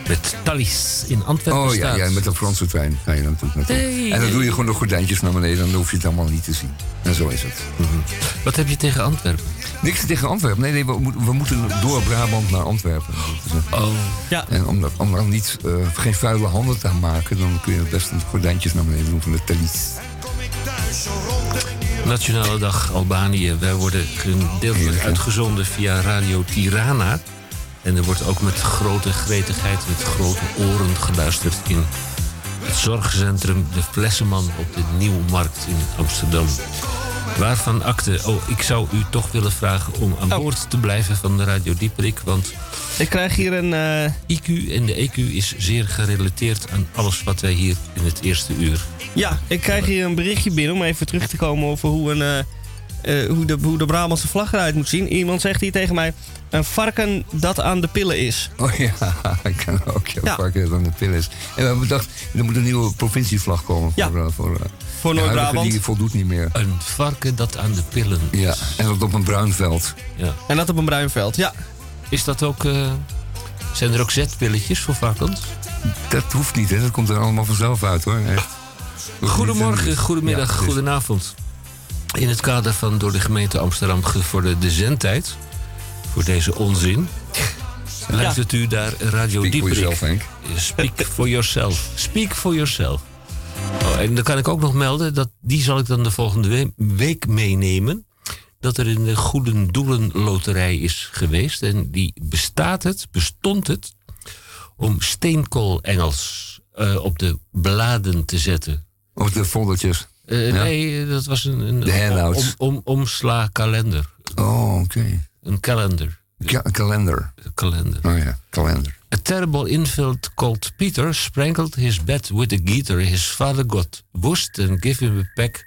met Thalys in Antwerpen Oh ja, met de Franse trein ga je dan natuurlijk naartoe. En dan doe je gewoon de gordijntjes naar beneden. Dan hoef je het allemaal niet te zien. En zo is het. Wat heb je tegen Antwerpen? Niks tegen Antwerpen. Nee, nee, we, moeten- we moeten door Brabant naar Antwerpen. Oh, ja. En om, dat, om dan niet, eh, geen vuile handen te maken, dan kun je het best een gordijntjes naar beneden doen van de Thalys. Nationale Dag Albanië. Wij worden gedeeltelijk uitgezonden via Radio Tirana. En er wordt ook met grote gretigheid, met grote oren geluisterd in het zorgcentrum De Flessenman op de Nieuwmarkt in Amsterdam. Waarvan akte, oh, ik zou u toch willen vragen om aan Oh. boord te blijven van de Radio Dieperik. Want Ik krijg hier een... eh, IQ en de EQ is zeer gerelateerd aan alles wat wij hier in het eerste uur. ja, ik krijg hier een berichtje binnen om even terug te komen over hoe, een, eh, eh, hoe, de, hoe de Brabantse vlag eruit moet zien. Iemand zegt hier tegen mij, een varken dat aan de pillen is. Oh ja, ik kan ook ja, Ja. varken dan de pil is. En we hebben bedacht, er moet een nieuwe provincievlag komen Ja. voor, eh, voor, Voor Noord-Brabant. Die voldoet niet meer. Een varken dat aan de pillen is. Ja, en dat op een bruin veld. Ja. En dat op een bruin veld, ja. Is dat ook. eh, zijn er ook zetpilletjes voor varkens? Dat hoeft niet, hè. Dat komt er allemaal vanzelf uit, hoor. Echt. Goedemorgen, goedemiddag, Ja, goedenavond. In het kader van door de gemeente Amsterdam gevorderde zendtijd. voor deze onzin. luistert u naar Radio Speak for Dieperik. yourself, Henk. Speak for yourself. Speak for yourself. Oh, en dan kan ik ook nog melden dat die zal ik dan de volgende we- week meenemen. Dat er een Goede Doelen Loterij is geweest. En die bestaat het, bestond het, om steenkool-Engels eh, op de bladen te zetten. Of de foldertjes. Eh, Ja. Nee, dat was een, een De om, om, omsla kalender. Oh, oké. Een calendar. Ka- kalender. kalender. Oh ja, kalender. A terrible infant called Peter sprinkled his bed with a guitar. His father got woest and gave him a peck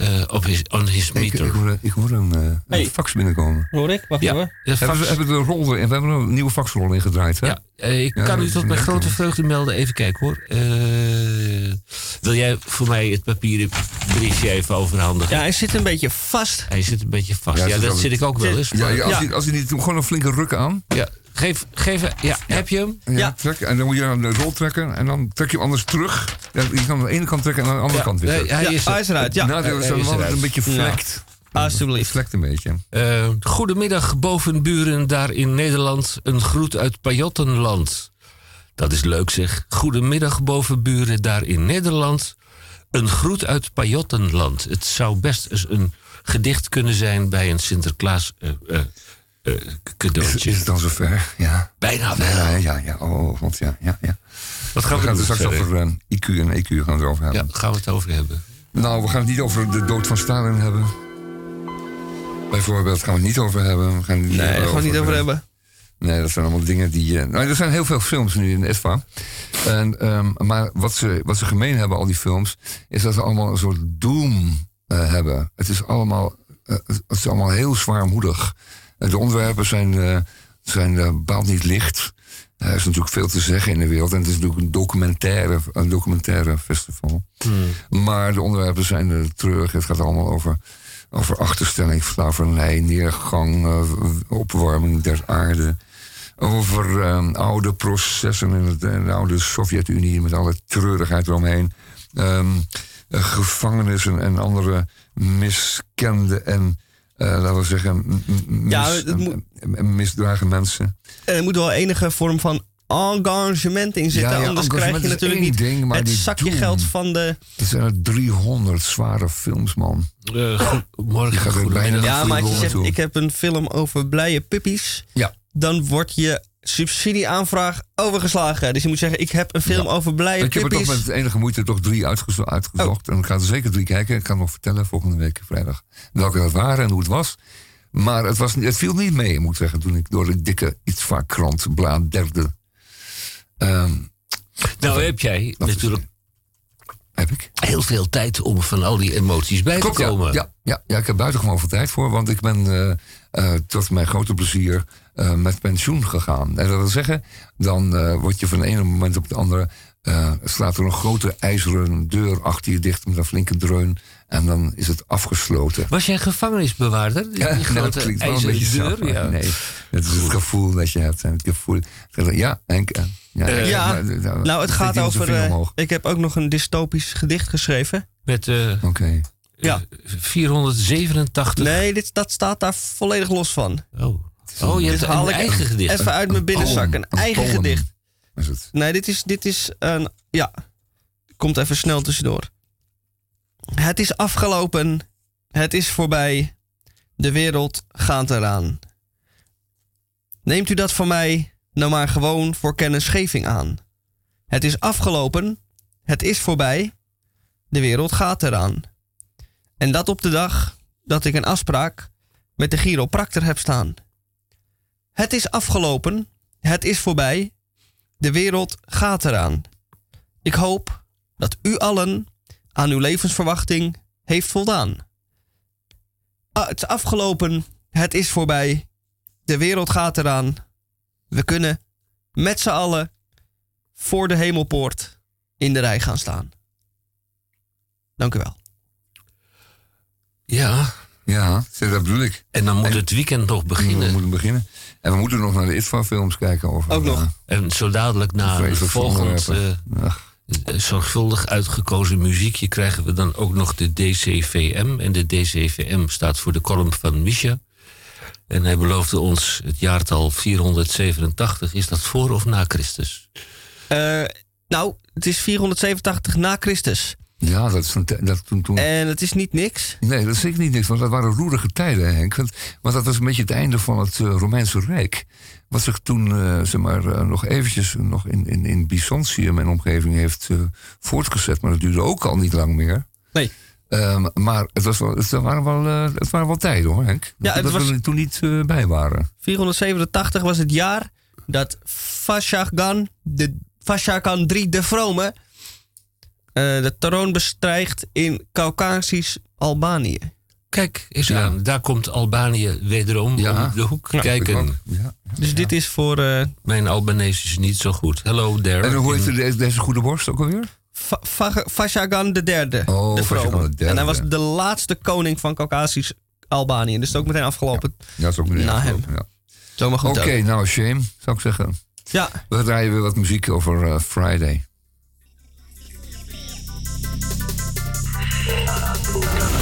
uh, of his, on his Ik, meter. ik, hoor, ik hoor een, eh, een Hey. fax binnenkomen. Hoor ik? Wacht ja, even. de Hebben we, hebben we de rol erin? We hebben er een nieuwe faxrol in gedraaid, hè? ja, eh, ik Ja, kan dat u tot mijn grote hoor. vreugde melden. Even kijken hoor. Eh, wil jij voor mij het papieren briefje even overhandigen? Ja, hij zit een beetje vast. Hij zit een beetje vast. Ja, Ja, dat zit ik ook wel eens. Ja, als. Hij, als hij niet doet, gewoon een flinke ruk aan. ja, Geef, geef, ja, heb je hem? Ja, Ja. Trek, en dan moet je aan de rol trekken en dan trek je hem anders terug. Ja, je kan aan de ene kant trekken en aan de andere Ja, kant weer nee, terug. hij is hij er. is eruit. Ja, Nadeel is dat het een beetje Ja. vlekt. alsjeblieft. Vlekt een beetje. Eh, goedemiddag, bovenburen daar in Nederland. Een groet uit Pajottenland. Dat is leuk zeg. Goedemiddag, bovenburen daar in Nederland. Een groet uit Pajottenland. Het zou best eens een gedicht kunnen zijn bij een Sinterklaas eh, eh, eh, Is, cadeautje. is het dan zover? Ja. Bijna wel. Ja, ja, ja. Oh, want ja, ja, ja. Wat gaan We we, gaan het straks verder? over eh, IQ en EQ gaan we het erover Ja, hebben. gaan we het over hebben. Nou, we gaan het niet over de dood van Stalin hebben. Bijvoorbeeld gaan we het niet over hebben. We gaan het Nee, daar gaan we het niet over hebben. Nee, dat zijn allemaal dingen die. eh, nou, er zijn heel veel films nu in de ESPA. En, ehm, maar wat ze, wat ze gemeen hebben, al die films, is dat ze allemaal een soort doom hebben. Het is allemaal, het is allemaal heel zwaarmoedig. Eh, de onderwerpen zijn, eh, zijn eh, bepaald niet licht. Er is natuurlijk veel te zeggen in de wereld. En het is natuurlijk een documentaire, een documentaire festival. Maar de onderwerpen zijn terug. Het gaat allemaal over, over achterstelling, slavernij, neergang, uh, opwarming der aarde. Over uh, oude processen in, het, in, de oude Sovjet-Unie met alle treurigheid eromheen. Um, uh, gevangenissen en andere miskende en, laten we zeggen, mis, Ja, moet- misdragen mensen. Er moet wel enige vorm van engagement in zitten. Ja, ja, anders krijg je natuurlijk niet ding, maar het zakje doen. geld van de... Het zijn er 300 zware films, man. Eh, goed- morgen, gaat er bijna- Ja, maar als je zegt, ik heb een film over blije puppies. Ja. Dan wordt je subsidieaanvraag overgeslagen. Dus je moet zeggen, ik heb een film over blije Ik heb er toch met enige moeite toch drie uitgezo- uitgezocht. En ik ga er zeker drie kijken. Ik kan nog vertellen volgende week vrijdag welke dat waren en hoe het was. Maar het, was, het viel niet mee, moet ik zeggen, toen ik door de dikke iets vaak krant bladerde. Ehm Nou heb jij natuurlijk heb ik. heel veel tijd om van al die emoties bij Klopt, te komen. Ja, ja, ja, ik heb buitengewoon veel tijd voor. Want ik ben eh, eh, tot mijn grote plezier eh, met pensioen gegaan. En dat wil zeggen, dan eh, word je van het ene moment op het andere... eh, slaat er een grote ijzeren deur achter je dicht met een flinke dreun. En dan is het afgesloten. Was jij gevangenisbewaarder? Die, Ja, die nou, grote dat klinkt wel een beetje deur? zo. maar ja. Nee, het is het gevoel dat je hebt. En het gevoel, ja, Henk. Ja, ik- ja, maar, eh, Nou, het gaat over... ik heb ook nog een dystopisch gedicht geschreven. Met eh, Oké. Ja. eh, 487. Nee, dit, dat staat daar volledig los van. Oh, oh je hebt een eigen gedicht. Even uit mijn binnenzak. poem, Een eigen poem gedicht. Is het. Nee, dit is, dit is een. Ja. Komt even snel tussendoor. Het is afgelopen. Het is voorbij. De wereld gaat eraan. Neemt u dat van mij nou maar gewoon voor kennisgeving aan. Het is afgelopen. Het is voorbij. De wereld gaat eraan. En dat op de dag dat ik een afspraak met de chiropractor heb staan. Het is afgelopen. Het is voorbij. De wereld gaat eraan. Ik hoop dat u allen aan uw levensverwachting heeft voldaan. Ah, het is afgelopen. Het is voorbij. De wereld gaat eraan. We kunnen met z'n allen voor de hemelpoort in de rij gaan staan. Dank u wel. Ja, Ja, dat bedoel ik. en dan moet En- het weekend nog We beginnen. moeten beginnen. En we moeten nog naar de ITVA-films kijken. Over, Ook nog. eh, En zo dadelijk na vreselijk volgend eh, eh, zorgvuldig uitgekozen muziekje krijgen we dan ook nog de DCVM. En de DCVM staat voor de column van Misha. En hij beloofde ons het jaartal 487. Is dat voor of na Christus? Eh, nou, het is 487 na Christus. Ja, dat is dat toen, toen En het is niet niks. Nee, dat is zeker niet niks, want dat waren roerige tijden, Henk. Want, want dat was een beetje het einde van het eh, Romeinse Rijk. Wat zich toen, eh, zeg maar, eh, nog eventjes nog in, in, in Byzantium en omgeving heeft voortgezet. Maar dat duurde ook al niet lang meer. Nee. Ehm, maar het, was wel, het, waren wel, het waren wel tijden, hoor, Henk. Ja, dat was- we er toen niet bij waren. 487 was het jaar dat Fashagan, de Fashagan III de Vrome, de troon bestrijgt in Caucasisch Albanië. Kijk eens Ja. aan, daar komt Albanië wederom Ja. om de hoek Ik kijken. Ja. Dus dit is voor eh, Mijn Albanese is niet zo goed. Hello there. En hoe heet deze, deze goede borst ook alweer? Fa- Fa- Fashagan de derde, Oh, de Vrome. de. En hij was de laatste koning van Caucasisch Albanië. Dus het is ook meteen afgelopen. Ja, dat is ook meteen Na afgelopen, Ja. Oké, nou, shame, zou ik zeggen. Ja, We draaien weer wat muziek over eh, Friday. Thank you.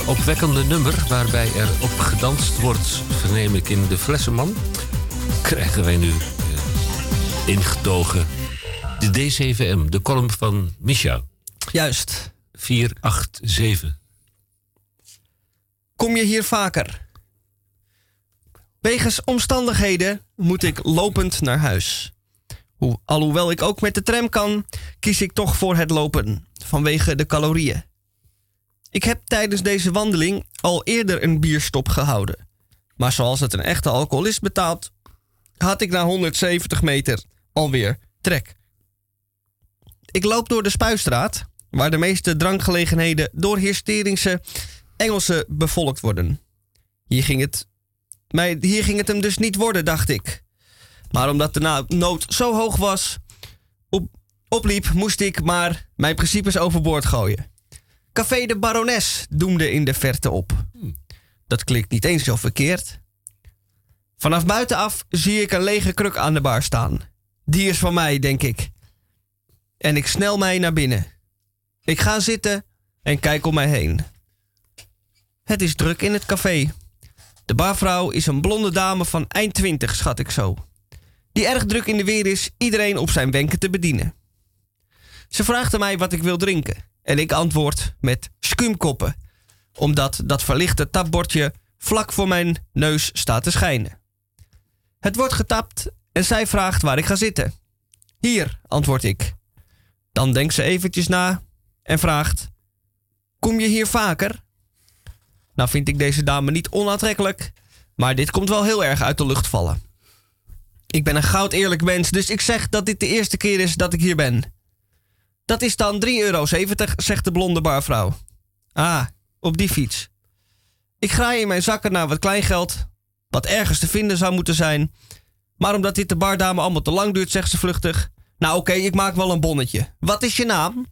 Opwekkende nummer, waarbij er op gedanst wordt, verneem ik in de Flessenman, krijgen wij nu eh, ingetogen de D7M, de column van Misha. juist. 487. Kom je hier vaker? Wegens omstandigheden moet ik lopend naar huis. Hoe, alhoewel ik ook met de tram kan, kies ik toch voor het lopen, vanwege de calorieën. Ik heb tijdens deze wandeling al eerder een bierstop gehouden. Maar zoals het een echte alcoholist betaalt, had ik na 170 meter alweer trek. Ik loop door de Spuistraat, waar de meeste drankgelegenheden door hysterische Engelsen bevolkt worden. Hier ging het, mij, hier ging het hem dus niet worden, dacht ik. Maar omdat de nood zo hoog was, op, opliep, moest ik maar mijn principes overboord gooien. Café de Barones doemde in de verte op. Dat klinkt niet eens zo verkeerd. Vanaf buitenaf zie ik een lege kruk aan de bar staan. Die is van mij, denk ik. En ik snel mij naar binnen. Ik ga zitten en kijk om mij heen. Het is druk in het café. De barvrouw is een blonde dame van eind twintig, schat ik zo. Die erg druk in de weer is iedereen op zijn wenken te bedienen. Ze vraagt aan mij wat ik wil drinken. En ik antwoord met skumkoppen. Omdat dat verlichte tapbordje vlak voor mijn neus staat te schijnen. Het wordt getapt en zij vraagt waar ik ga zitten. Hier, antwoord ik. Dan denkt ze eventjes na en vraagt: Kom je hier vaker? Nou vind ik deze dame niet onaantrekkelijk, maar dit komt wel heel erg uit de lucht vallen. Ik ben een goud eerlijk mens, dus ik zeg dat dit de eerste keer is dat ik hier ben. Dat is dan 3,70 euro, zegt de blonde barvrouw. Ah, op die fiets. Ik graai in mijn zakken naar wat kleingeld, wat ergens te vinden zou moeten zijn. Maar omdat dit de bardame allemaal te lang duurt, zegt ze vluchtig. Nou oké, ik maak wel een bonnetje. Wat is je naam?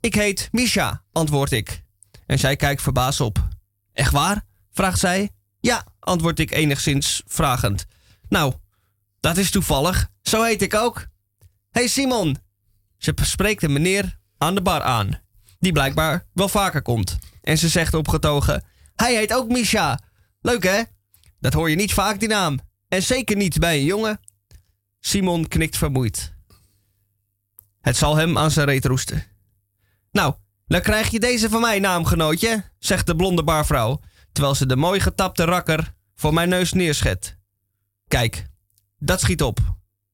Ik heet Misha, antwoord ik. En zij kijkt verbaasd op. Echt waar? vraagt zij. Ja, antwoord ik enigszins vragend. Nou, dat is toevallig. Zo heet ik ook. hey Simon. Ze spreekt een meneer aan de bar aan. Die blijkbaar wel vaker komt. En ze zegt opgetogen. Hij heet ook Misha. Leuk hè? Dat hoor je niet vaak die naam. En zeker niet bij een jongen. Simon knikt vermoeid. Het zal hem aan zijn reet roesten. Nou, dan krijg je deze van mij, naamgenootje, zegt de blonde barvrouw, terwijl ze de mooi getapte rakker voor mijn neus neerschet. Kijk, dat schiet op.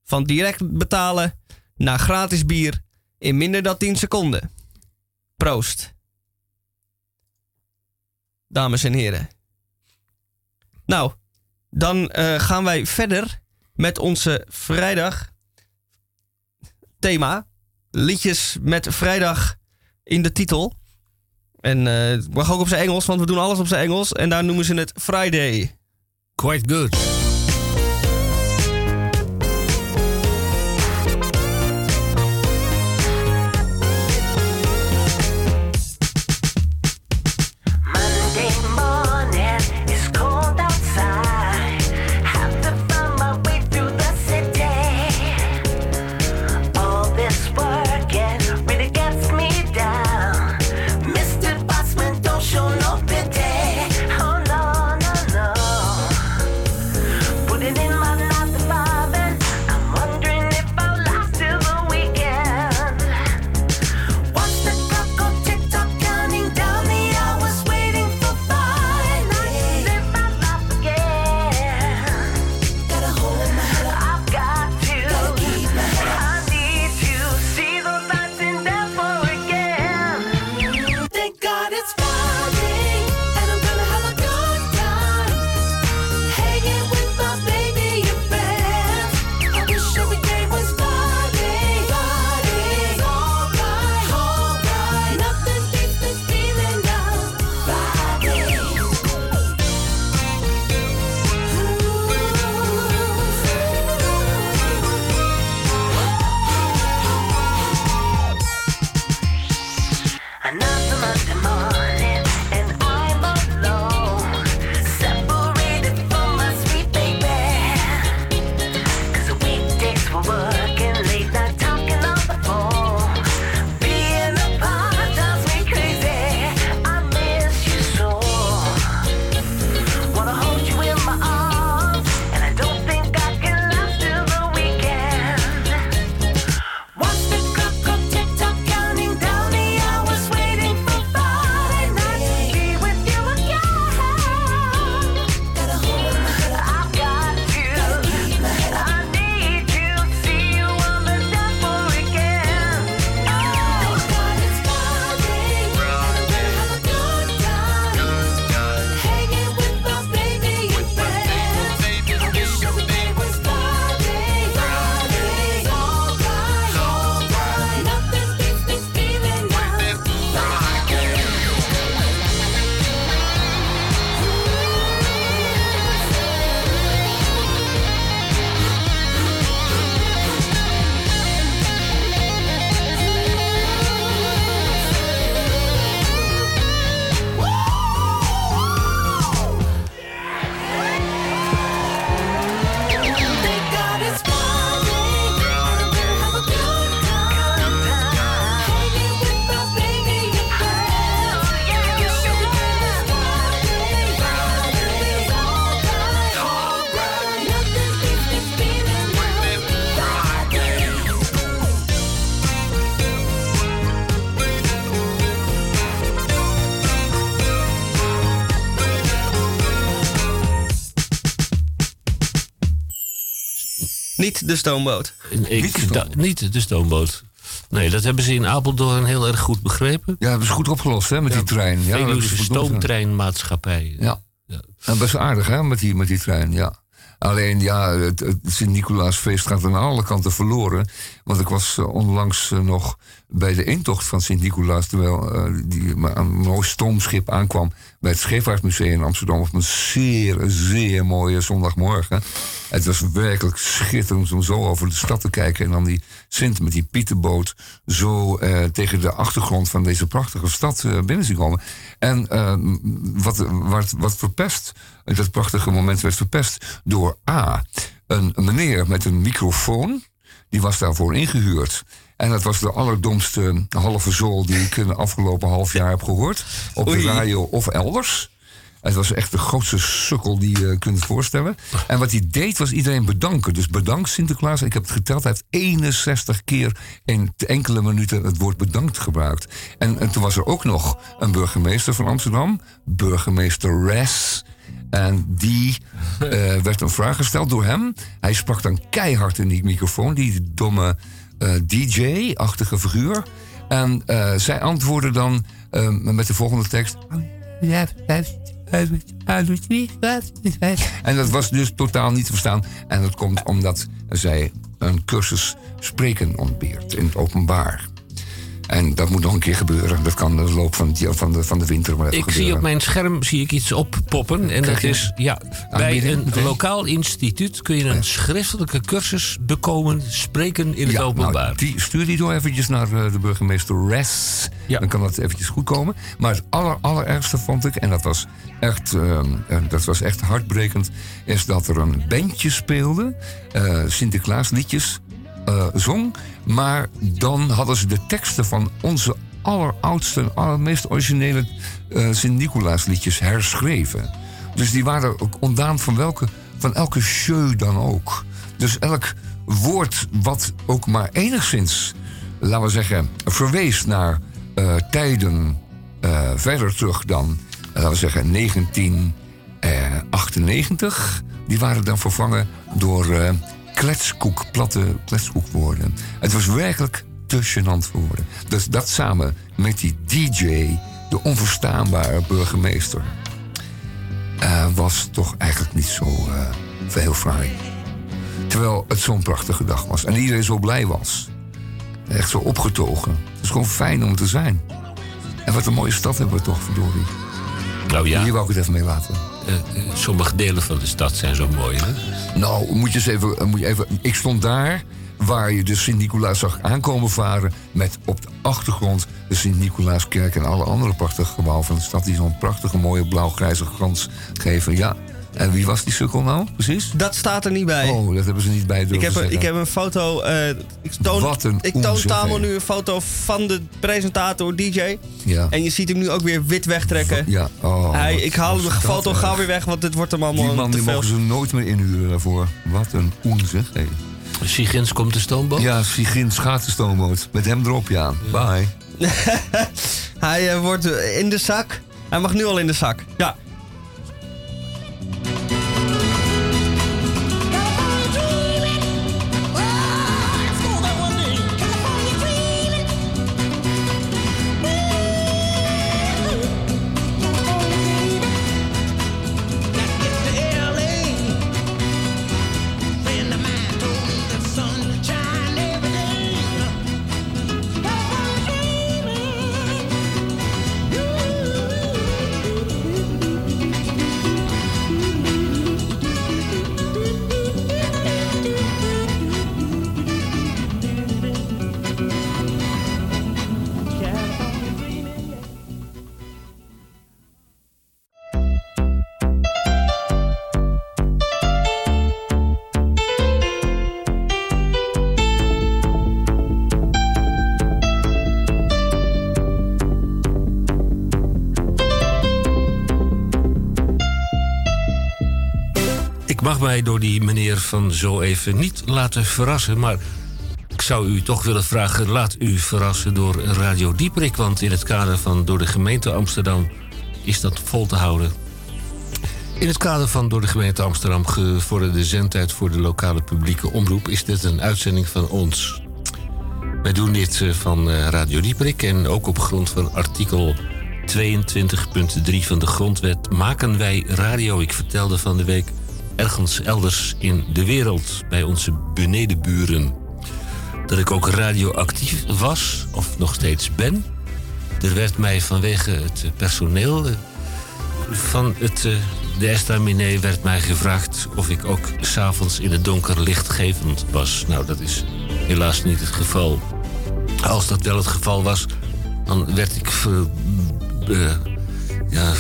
Van direct betalen naar gratis bier in minder dan 10 seconden. Proost. Dames en heren. Nou, dan eh, gaan wij verder met onze vrijdag thema. Liedjes met vrijdag in de titel. En eh, het mag ook op zijn Engels, want we doen alles op zijn Engels. En daar noemen ze het Friday. Quite good. Niet de stoomboot. Ik, Niet de niet stoomboot. Nee, dat hebben ze in Apeldoorn heel erg goed begrepen. Ja, dat is goed opgelost hè, met die trein. Ja, dat is. Stoomtreinmaatschappij. Ja. Ja. En best aardig hè, met die, met die trein, ja. Alleen ja, het, het Sint-Nicolaasfeest gaat aan alle kanten verloren. Want ik was eh, onlangs eh, nog bij de intocht van Sint-Nicolaas... terwijl eh, die, een mooi stoomschip aankwam bij het Scheepvaartmuseum in Amsterdam... op een zeer, zeer mooie zondagmorgen. Het was werkelijk schitterend om zo over de stad te kijken... en dan die Sint met die pietenboot zo tegen de achtergrond van deze prachtige stad eh, binnen te komen. En wat, wat, wat verpest, dat prachtige moment werd verpest door A. Een meneer met een microfoon, die was daarvoor ingehuurd. En dat was de allerdomste halve zool die ik in de afgelopen half jaar heb gehoord. Op de radio of elders. Het was echt de grootste sukkel die je kunt voorstellen. En wat hij deed was iedereen bedanken. Dus bedankt Sinterklaas. Ik heb het geteld. Hij heeft 61 keer in enkele minuten het woord bedankt gebruikt. En, en toen was er ook nog een burgemeester van Amsterdam. Burgemeester Res. En die eh, werd een vraag gesteld door hem. Hij sprak dan keihard in die microfoon. Die domme eh, DJ-achtige figuur. En eh, zij antwoordde dan met de volgende tekst. En dat was dus totaal niet te verstaan. En dat komt omdat zij een cursus spreken ontbeert in het openbaar. En dat moet nog een keer gebeuren. Dat kan de loop van, het- van, de, van de winter maar even Ik zie op mijn scherm zie ik iets oppoppen. En dat is, ja, bij een lokaal instituut kun je een schriftelijke cursus bekomen, spreken in het Ja, openbaar. nou, die, stuur die door eventjes naar eh, de burgemeester Res. Ja. Dan kan dat eventjes goed komen. Maar het aller, allerergste vond ik, en dat was echt, eh, dat was echt hartbrekend... is dat er een bandje speelde, eh Sinterklaasliedjes eh, zong... maar dan hadden ze de teksten van onze alleroudste... allermeest originele eh Sint-Nicolaasliedjes herschreven. Dus die waren ook ontdaan van, welke, van elke show dan ook. Dus elk woord wat ook maar enigszins, laten we zeggen, verwees naar eh, tijden verder terug dan, laten we zeggen, 1998, die waren dan vervangen door kletskoek, platte kletskoekwoorden. Het was werkelijk te gênant voor woorden. Dus dat samen met die DJ, de onverstaanbare burgemeester eh, was toch eigenlijk niet zo eh, heel fraai. Terwijl het zo'n prachtige dag was. En iedereen zo blij was. Echt zo opgetogen. Het is gewoon fijn om er te zijn. En wat een mooie stad hebben we toch, verdorie. Nou ja, Hier wou ik het even mee laten. Eh, sommige delen van de stad zijn zo mooi. Hè? Nou, moet je eens even, eh, moet je even... Ik stond daar waar je de Sint-Nicolaas zag aankomen varen... met op de achtergrond de Sint-Nicolaaskerk... en alle andere prachtige gebouwen van de stad... die zo'n prachtige, mooie blauw-grijze glans geven. Ja, en wie was die sukkel nou, precies? Dat staat er niet bij. Oh, dat hebben ze niet bij ik, heb, een- ik heb een foto. eh, ik toon, Wat een ik toon hè. nu een foto van de presentator DJ. Ja. En je ziet hem nu ook weer wit wegtrekken. Ja, oh, Hij, ik haal de foto erg. gauw weer weg, want dit wordt hem allemaal Die man te die veel. mogen ze nooit meer inhuren daarvoor. Wat een onzin. Hey. Sigins komt de stoomboot. Ja, Sigyn schaatsenstoomboot. Met hem erop, ja. Bye. Hij eh, wordt in de zak. Hij mag nu al in de zak. Ja. Mij door die meneer van zo even niet laten verrassen, maar ik zou u toch willen vragen: laat u verrassen door Radio Dieprik, want in het kader van door de gemeente Amsterdam is dat vol te houden. In het kader van door de gemeente Amsterdam gevorderde zendtijd voor de lokale publieke omroep is dit een uitzending van ons. Wij doen dit eh, van eh, Radio Dieprik en ook op grond van artikel 22.3 van de grondwet maken wij radio. Ik vertelde van de week ergens elders in de wereld bij onze benedenburen dat ik ook radioactief was of nog steeds ben. Er werd mij vanwege het personeel eh, van het, eh, de estaminet werd mij gevraagd of ik ook s'avonds in het donker lichtgevend was. Nou, dat is helaas niet het geval. Als dat wel het geval was, dan werd ik ver- eh, ja,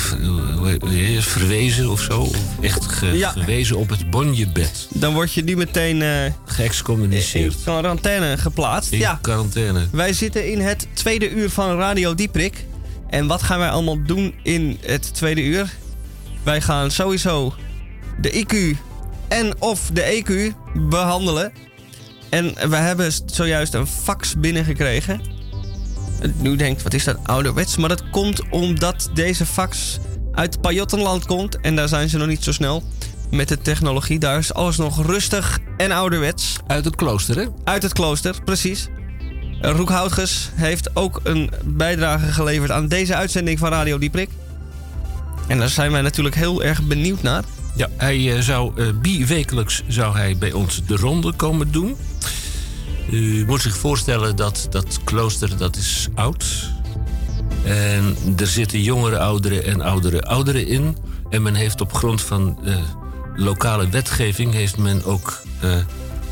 verwezen of zo. Echt ge- Ja. gewezen op het bonjebed. Dan word je nu meteen in Geëxcommuniceerd. quarantaine geplaatst. In Ja. quarantaine. Wij zitten in het tweede uur van Radio Dieprik. En wat gaan wij allemaal doen in het tweede uur? Wij gaan sowieso de IQ en of de EQ behandelen. En we hebben zojuist een fax binnengekregen. Nu denkt, wat is dat ouderwets? Maar dat komt omdat deze fax uit Pajottenland komt. En daar zijn ze nog niet zo snel met de technologie. Daar is alles nog rustig en ouderwets. Uit het klooster, hè? Uit het klooster, precies. Roek Houtges heeft ook een bijdrage geleverd aan deze uitzending van Radio Dieprik. En daar zijn wij natuurlijk heel erg benieuwd naar. Ja, hij eh, zou eh, bi-wekelijks zou hij bij ons de ronde komen doen. U moet zich voorstellen dat dat klooster dat is oud. En er zitten jongere ouderen en oudere ouderen in. En men heeft op grond van eh, lokale wetgeving... heeft men ook eh,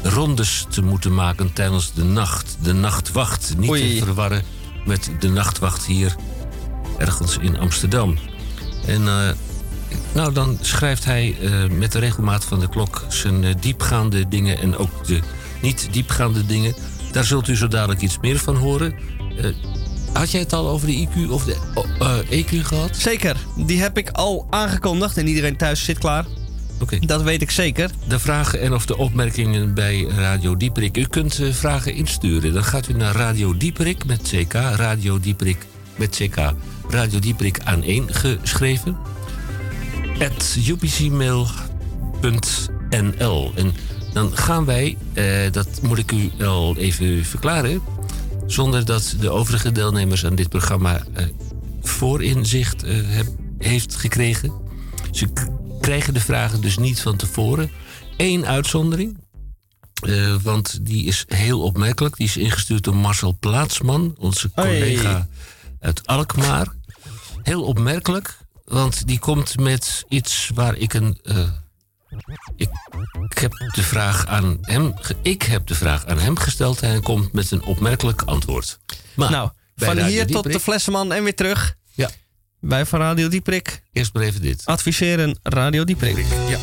rondes te moeten maken tijdens de nacht. De nachtwacht. Niet Oei. te verwarren met de nachtwacht hier ergens in Amsterdam. En eh, nou, dan schrijft hij met de regelmaat van de klok zijn diepgaande dingen en ook de niet diepgaande dingen. Daar zult u zo dadelijk iets meer van horen. Eh, had jij het al over de IQ of de oh, eh, EQ gehad? Zeker, die heb ik al aangekondigd en iedereen thuis zit klaar. Oké. Dat weet ik zeker. De vragen en of de opmerkingen bij Radio Dieperik. U kunt eh, vragen insturen. Dan gaat u naar Radio Dieperik met CK. Radio Dieperik met CK. Radio Dieperik aan 1 geschreven. At upcmail.nl. En dan gaan wij, eh, dat moet ik u al even verklaren... zonder dat de overige deelnemers aan dit programma eh, voorinzicht eh, heb, heeft gekregen. Ze krijgen de vragen dus niet van tevoren. Eén uitzondering, eh, want die is heel opmerkelijk. Die is ingestuurd door Marcel Plaatsman, onze Hoi. collega uit Alkmaar. Heel opmerkelijk, want die komt met iets waar ik een. Ik, ik heb de vraag aan hem. Ik heb de vraag aan hem gesteld en hij komt met een opmerkelijk antwoord. Maar nou, van Radio hier tot Dieprik- de Flessenman en weer terug. Ja, Wij van Radio Dieprik eerst maar even dit. adviseren Radio Dieprik. Ja.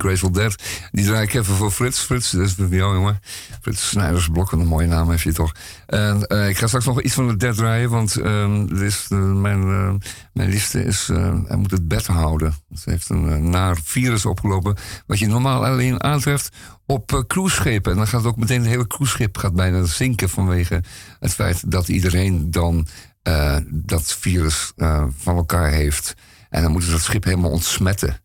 Grateful Dead. Die draai ik even voor Frits. Frits, dat is voor jou, jongen. Frits Snijdersblok, een mooie naam heb je toch. En eh, ik ga straks nog iets van de Dead draaien, want ehm, er is, eh, mijn, eh, mijn liefste is, hij moet het bed houden. Ze heeft een naar virus opgelopen, wat je normaal alleen aantreft op cruiseschepen. En dan gaat ook meteen het hele cruiseschip gaat bijna zinken vanwege het feit dat iedereen dan dat virus van elkaar heeft. En dan moeten ze dat schip helemaal ontsmetten.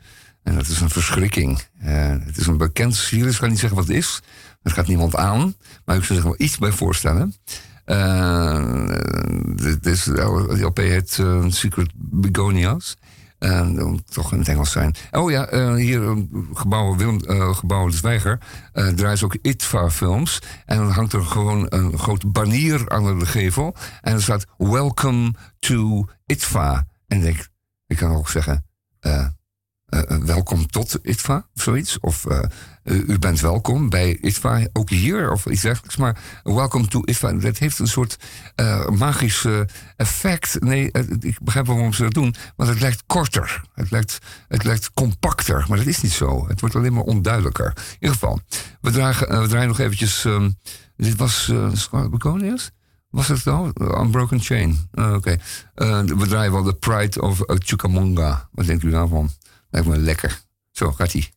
En dat is een verschrikking. Eh, het is een bekend virus, ik kan niet zeggen wat het is. Dat gaat niemand aan. Maar ik zou er wel iets bij voorstellen. Eh, dit is, die LP heet eh, Secret Begonias. Moet toch in het Engels zijn. Oh ja, hier eh, gebouwen Willem, de Zwijger. eh draait ook ITVA-films. En dan hangt er gewoon een groot banier aan de gevel. En er staat Welcome to ITVA. En ik ik kan ook zeggen... eh, eh, welkom tot ITVA of zoiets. Of eh, u bent welkom bij ITVA, ook hier of iets dergelijks. Maar welcome to ITVA, dat heeft een soort magisch effect. Nee, ik begrijp waarom ze dat doen. Maar het lijkt korter. Het lijkt, het lijkt compacter. Maar dat is niet zo. Het wordt alleen maar onduidelijker. In ieder geval, we, we draaien nog eventjes... ehm, dit was uh, Begonias? Was het nou? Unbroken Chain. Ah, Oké. We draaien wel The Pride of Chucamonga. Wat denkt u daarvan? Lijkt me lekker. Zo, gaat ie.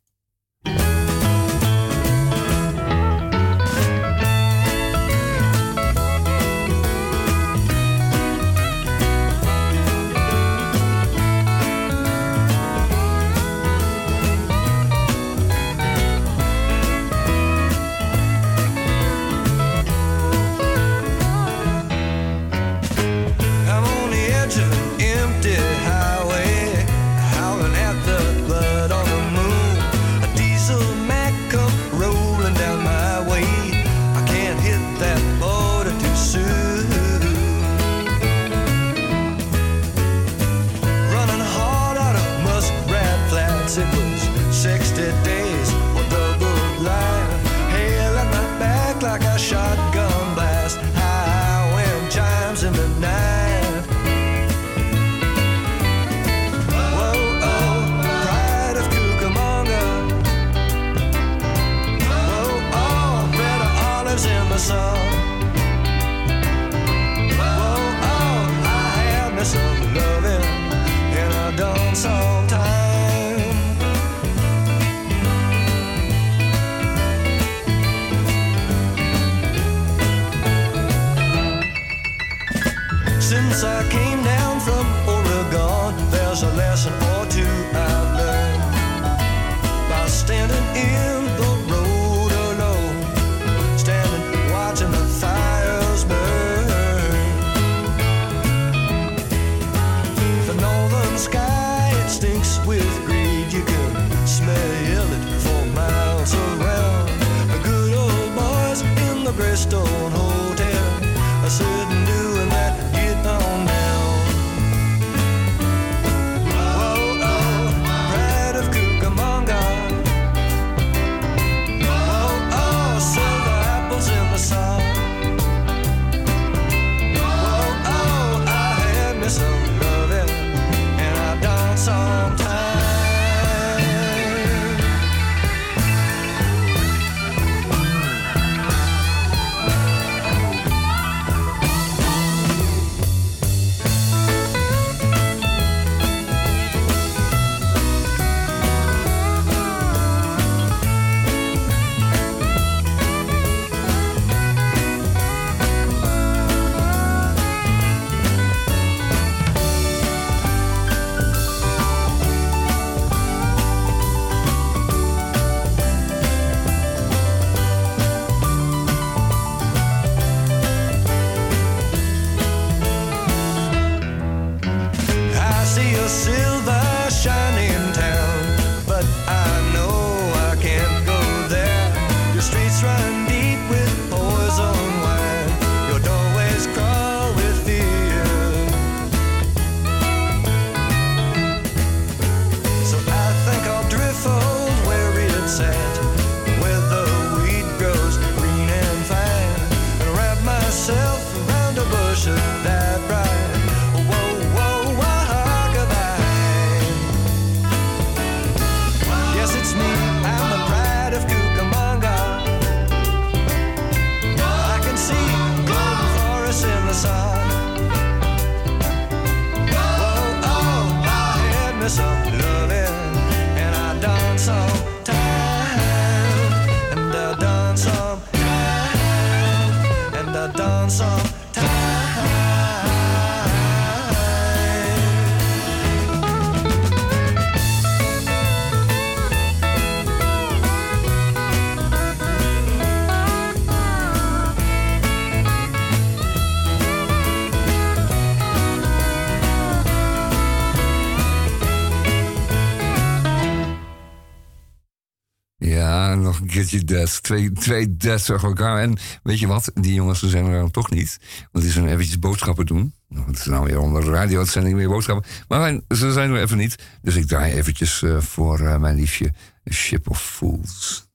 Nog een keertje dead. Twee, twee deads achter elkaar. En weet je wat? Die jongens zijn er dan toch niet. Want die zijn eventjes boodschappen doen. Nou, Het is nou weer onder de radio-uitzending weer boodschappen. Maar ze zijn er even niet. Dus ik draai eventjes eh, voor eh, mijn liefje Ship of Fools.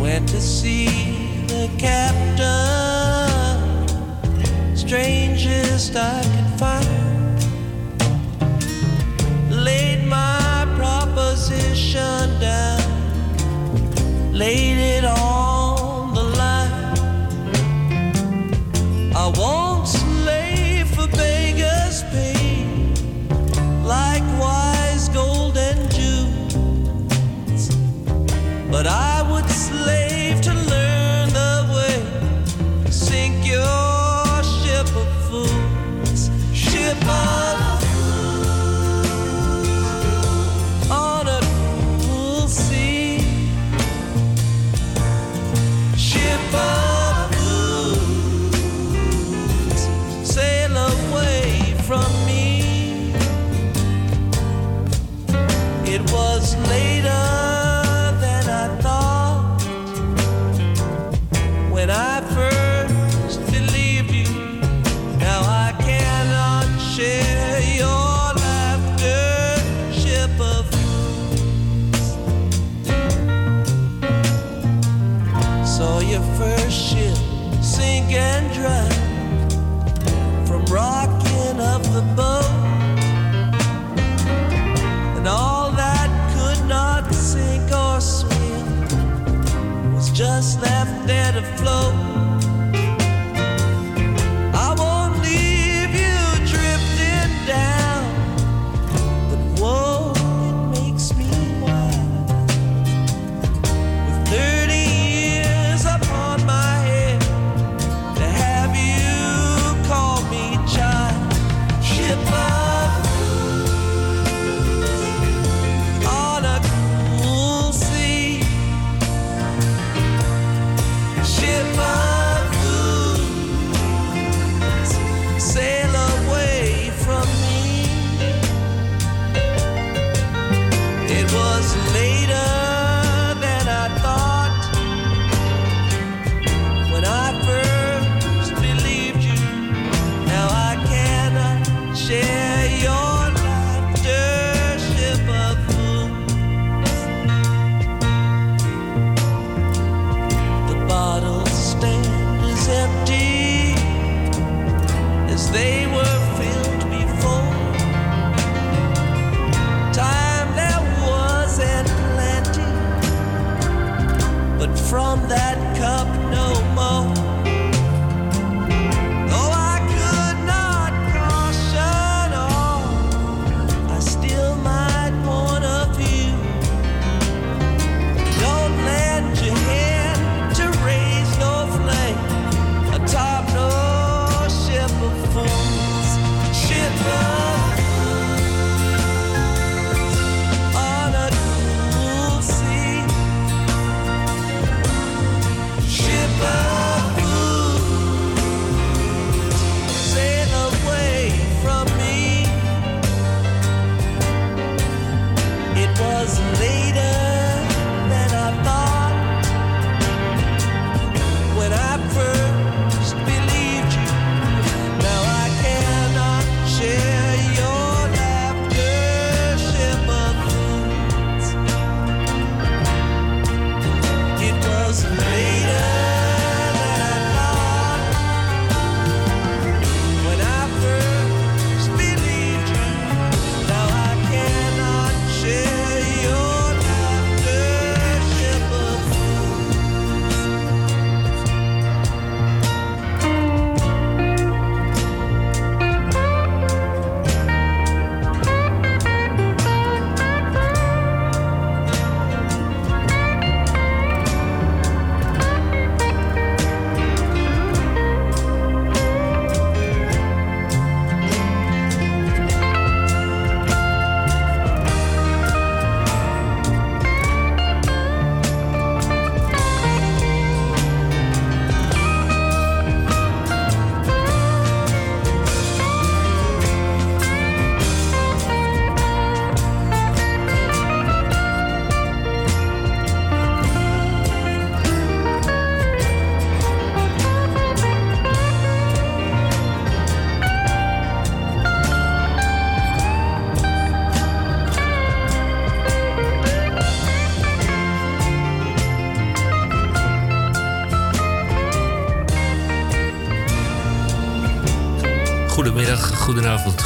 Went to see the captain, strangest I could find. Laid my proposition down, laid it on rocking up the boat, and all that could not sink or swim was just left there to float.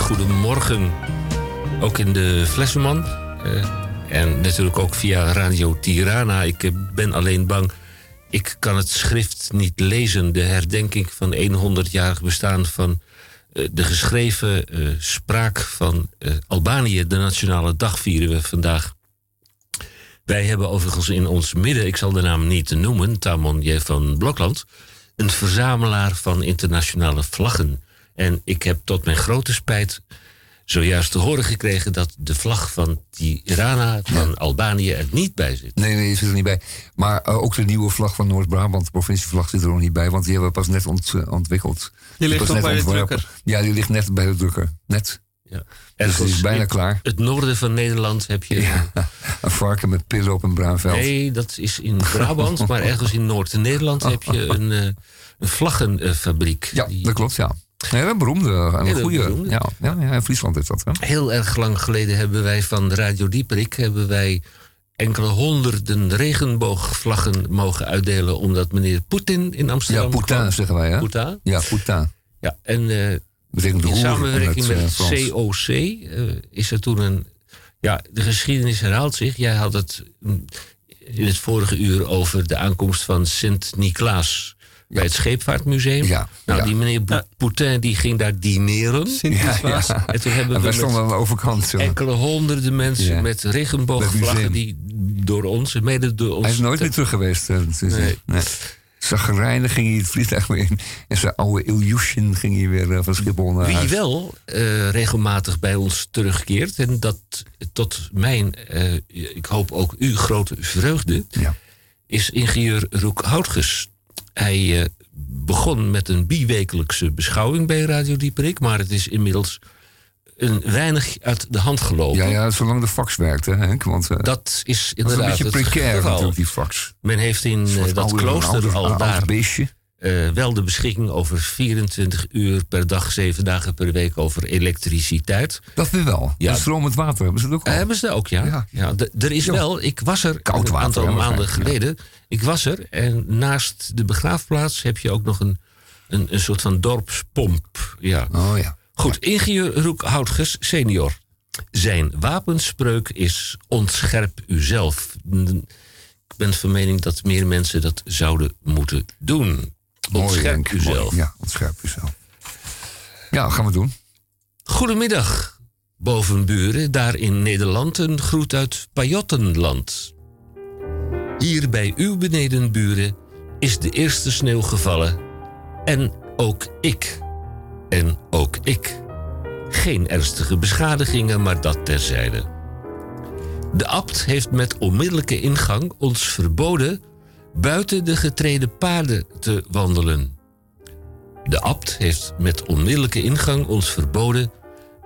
Goedemorgen. Ook in de Flessenman. eh, en natuurlijk ook via Radio Tirana. Ik eh, ben alleen bang. Ik kan het schrift niet lezen. De herdenking van 100-jarig bestaan van eh, de geschreven spraak van Albanië. De Nationale Dag vieren we vandaag. Wij hebben overigens in ons midden, ik zal de naam niet noemen, Tamon J. van Blokland, een verzamelaar van internationale vlaggen. En ik heb tot mijn grote spijt zojuist te horen gekregen dat de vlag van Tirana, van Albanië, er niet bij zit. Nee, nee, die zit er niet bij. Maar eh, ook de nieuwe vlag van Noord-Brabant, de provincievlag, zit er nog niet bij. Want die hebben we pas net ont, eh, ontwikkeld. Die ligt nog net bij de drukker. Ja, die ligt net bij de drukker. Net. Ja. Dus die is bijna klaar. Het noorden van Nederland heb je. Een varken met pillen op een bruin veld. Nee, dat is in Brabant, maar ergens in Noord-Nederland heb je een, eh, een vlaggenfabriek. Ja, Die- dat klopt, ja. Ja, een beroemde, een goede. beroemde. Ja, ja, ja, in Friesland is dat. Hè? Heel erg lang geleden hebben wij van Radio Dieperik hebben wij enkele honderden regenboogvlaggen mogen uitdelen. Omdat meneer Poetin in Ja, Amsterdam. Poutin kwam. zeggen wij, hè? Ja, Poutin. Ja, en eh, in samenwerking in met het, eh, het. COC eh, is er toen een. Ja, de geschiedenis herhaalt zich. Jij had het mm, in het vorige uur over de aankomst van Sint-Niklaas bij het Scheepvaartmuseum. Ja, nou, ja. die meneer Pou- Poutin die ging daar dineren. Ja, ja. En toen hebben En we wij stonden aan de overkant. zo. enkele honderden mensen Ja. met regenboogvlaggen die door ons, mede door ons. Hij is nooit meer terug geweest. eh, Nee. nee. Zagrijnig ging hij het vliegtuig weer in. En zijn oude Ilyushin ging hij weer eh, van Schiphol naar Wie huis. wel eh, regelmatig bij ons terugkeert, en dat tot mijn, eh, ik hoop ook uw grote vreugde, Ja. is ingenieur Roek Houtges. Hij eh, begon met een biwekelijkse beschouwing bij Radio Dieperik, maar het is inmiddels een weinig uit de hand gelopen. Ja, ja, zolang de fax werkte, hè, Henk. Want eh, Dat is dat is een inderdaad beetje precair natuurlijk, die fax. Men heeft in eh, dat klooster al oud daar beestje. Eh, wel de beschikking over 24 uur per dag, 7 dagen per week over elektriciteit. Dat weer wel. Ja. Stromend water hebben ze ook al. Eh, hebben ze dat ook, ja. ja. Er is wel, ik was er Koud een aantal maanden geleden. Ik was er en naast de begraafplaats heb je ook nog een, een, een soort van dorpspomp. Ja. Oh ja. Goed, ingenieur Roek Houtges, senior. Zijn wapenspreuk is ontscherp uzelf. Ik ben van mening dat meer mensen dat zouden moeten doen. Mooi, Ontscherp. Mooi. uzelf. Ja, ontscherp uzelf. Ja, gaan we doen. Goedemiddag, bovenburen, daar in Nederland een groet uit Pajottenland. Hier bij uw benedenburen is de eerste sneeuw gevallen. En ook ik. En ook ik. Geen ernstige beschadigingen, maar dat terzijde. De abt heeft met onmiddellijke ingang ons verboden buiten de getreden paden te wandelen. De abt heeft met onmiddellijke ingang ons verboden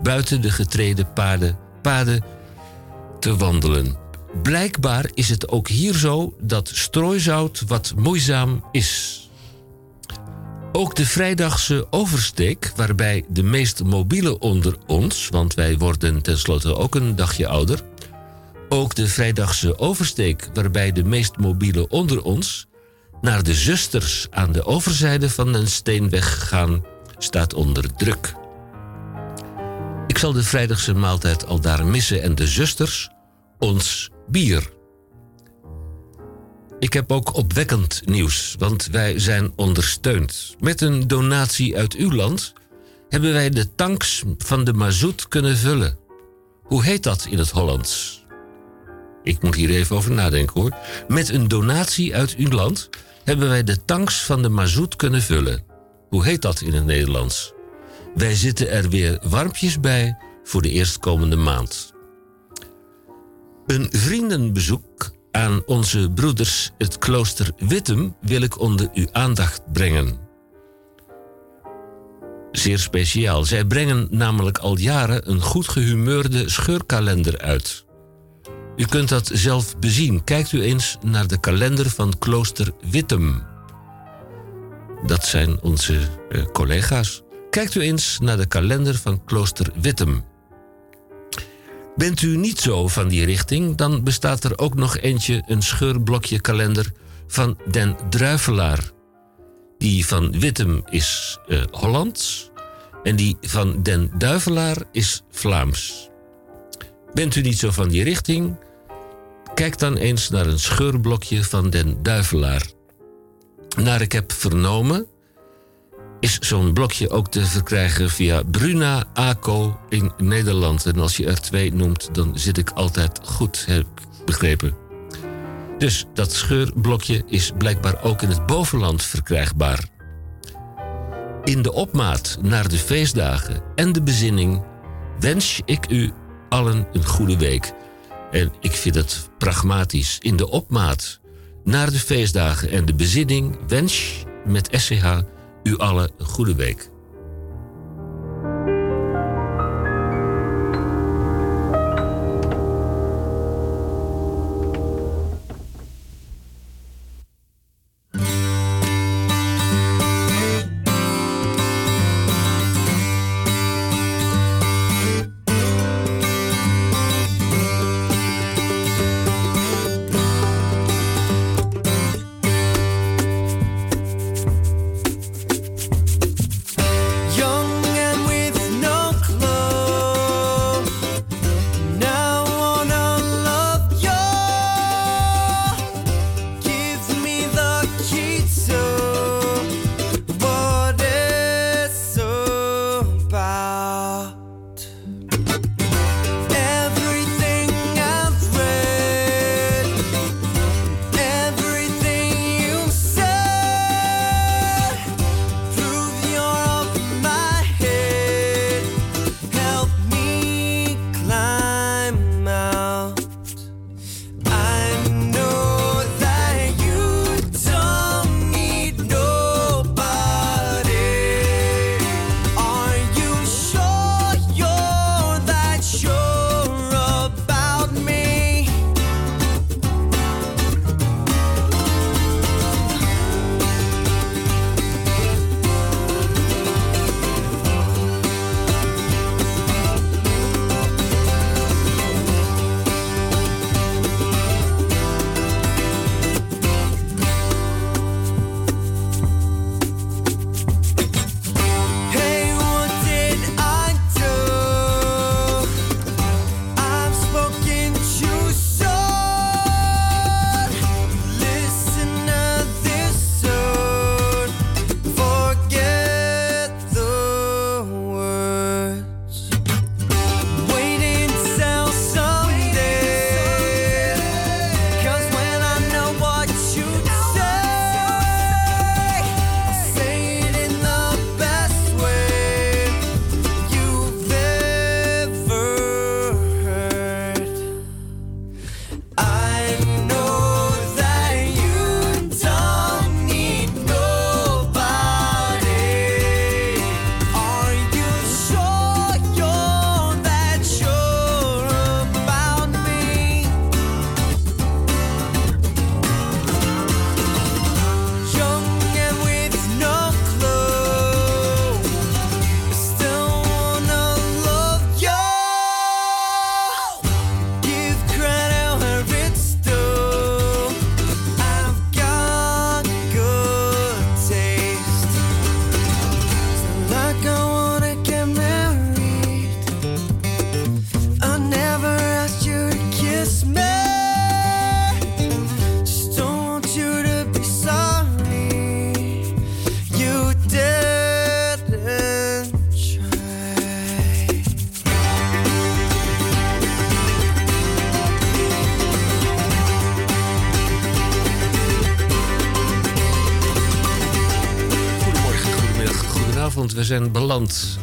buiten de getreden paden, paden te wandelen. Blijkbaar is het ook hier zo dat strooizout wat moeizaam is. Ook de vrijdagse oversteek, waarbij de meest mobiele onder ons, want wij worden tenslotte ook een dagje ouder. Ook de vrijdagse oversteek, waarbij de meest mobiele onder ons naar de zusters aan de overzijde van een steenweg gaan, staat onder druk. Ik zal de vrijdagse maaltijd al daar missen en de zusters ons bier. Ik heb ook opwekkend nieuws, want wij zijn ondersteund. Met een donatie uit uw land hebben wij de tanks van de mazoet kunnen vullen. Hoe heet dat in het Hollands? Ik moet hier even over nadenken hoor. Met een donatie uit uw land hebben wij de tanks van de mazoet kunnen vullen. Hoe heet dat in het Nederlands? Wij zitten er weer warmpjes bij voor de eerstkomende maand. Een vriendenbezoek aan onze broeders het klooster Wittem wil ik onder uw aandacht brengen. Zeer speciaal. Zij brengen namelijk al jaren een goed gehumeurde scheurkalender uit. U kunt dat zelf bezien. Kijkt u eens naar de kalender van klooster Wittem. Dat zijn onze eh, collega's. Kijkt u eens naar de kalender van klooster Wittem. Bent u niet zo van die richting, dan bestaat er ook nog eentje een scheurblokje kalender van Den Druivelaar. Die van Wittem is eh, Hollands En die van Den Duivelaar is Vlaams. Bent u niet zo van die richting? Kijk dan eens naar een scheurblokje van Den Duivelaar. Naar ik heb vernomen, is zo'n blokje ook te verkrijgen via Bruna ACO in Nederland. En als je er twee noemt, dan zit ik altijd goed, heb ik begrepen. Dus dat scheurblokje is blijkbaar ook in het bovenland verkrijgbaar. In de opmaat naar de feestdagen en de bezinning wens ik u allen een goede week. En ik vind het pragmatisch. In de opmaat naar de feestdagen en de bezinning wens met SCH u allen een goede week.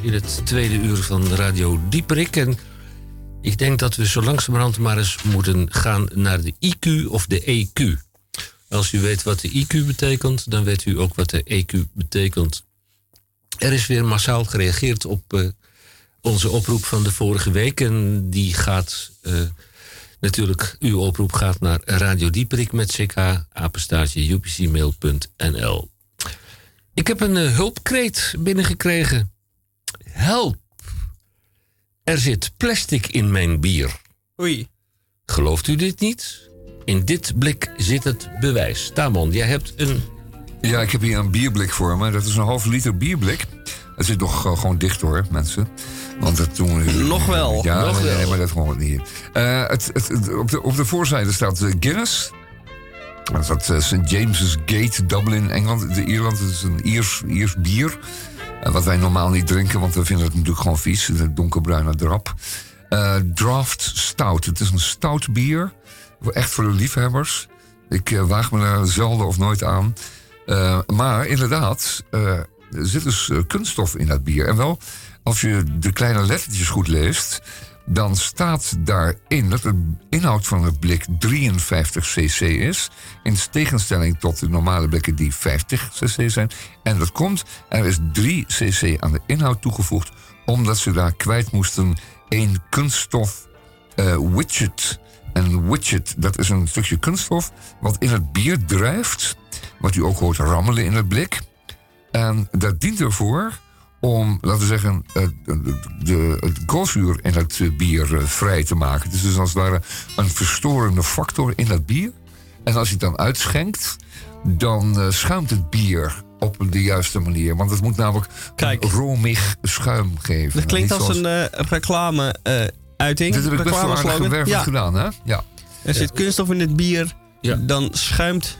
In het tweede uur van Radio Dieperik. En ik denk dat we zo langzamerhand maar eens moeten gaan naar de IQ of de EQ. Als u weet wat de IQ betekent, dan weet u ook wat de EQ betekent. Er is weer massaal gereageerd op eh, onze oproep van de vorige week. En die gaat eh, natuurlijk, uw oproep gaat naar Radio Dieperik met ck, apenstaartje, upcmail.nl. Ik heb een eh, hulpkreet binnengekregen. Help! Er zit plastic in mijn bier. Oei. Gelooft u dit niet? In dit blik zit het bewijs. Tamon, jij hebt een. Ja, ik heb hier een bierblik voor me. Dat is een half liter bierblik. Het zit nog eh, gewoon dicht hoor, mensen. Want dat doen we... Nog wel. Ja, Nog nee, nee, wel. maar dat gewoon niet. Eh, het, het, het- op, de, op de voorzijde staat eh, Guinness. Dat is dat St. James's Gate, Dublin, Engeland. De Ierland het is een Iers, Iers bier. Wat wij normaal niet drinken, want we vinden het natuurlijk gewoon vies. De donkerbruine drap. Eh, Draft Stout. Het is een stout bier. Echt voor de liefhebbers. Ik eh, waag me daar zelden of nooit aan. Eh, maar inderdaad, er zit dus kunststof in dat bier. En wel, als je de kleine lettertjes goed leest... dan staat daarin dat de inhoud van het blik 53 cc is... in tegenstelling tot de normale blikken die 50 cc zijn. En dat komt, er is 3 cc aan de inhoud toegevoegd... omdat ze daar kwijt moesten één kunststof eh, widget. En widget, dat is een stukje kunststof wat in het bier drijft. Wat u ook hoort rammelen in het blik. En dat dient ervoor om, laten we zeggen, het, de, het koolzuur in het eh, bier eh, vrij te maken. Het is dus als het ware een verstorende factor in dat bier. En als je het dan uitschenkt, dan eh, schuimt het bier op de juiste manier. Want het moet namelijk Kijk. een romig schuim geven. Dat klinkt als een eh, reclame eh, uiting. Dit heb ik best wel aardig gewerkt Ja, gedaan, hè? Ja. er zit kunststof in het bier. Ja. Dan schuimt...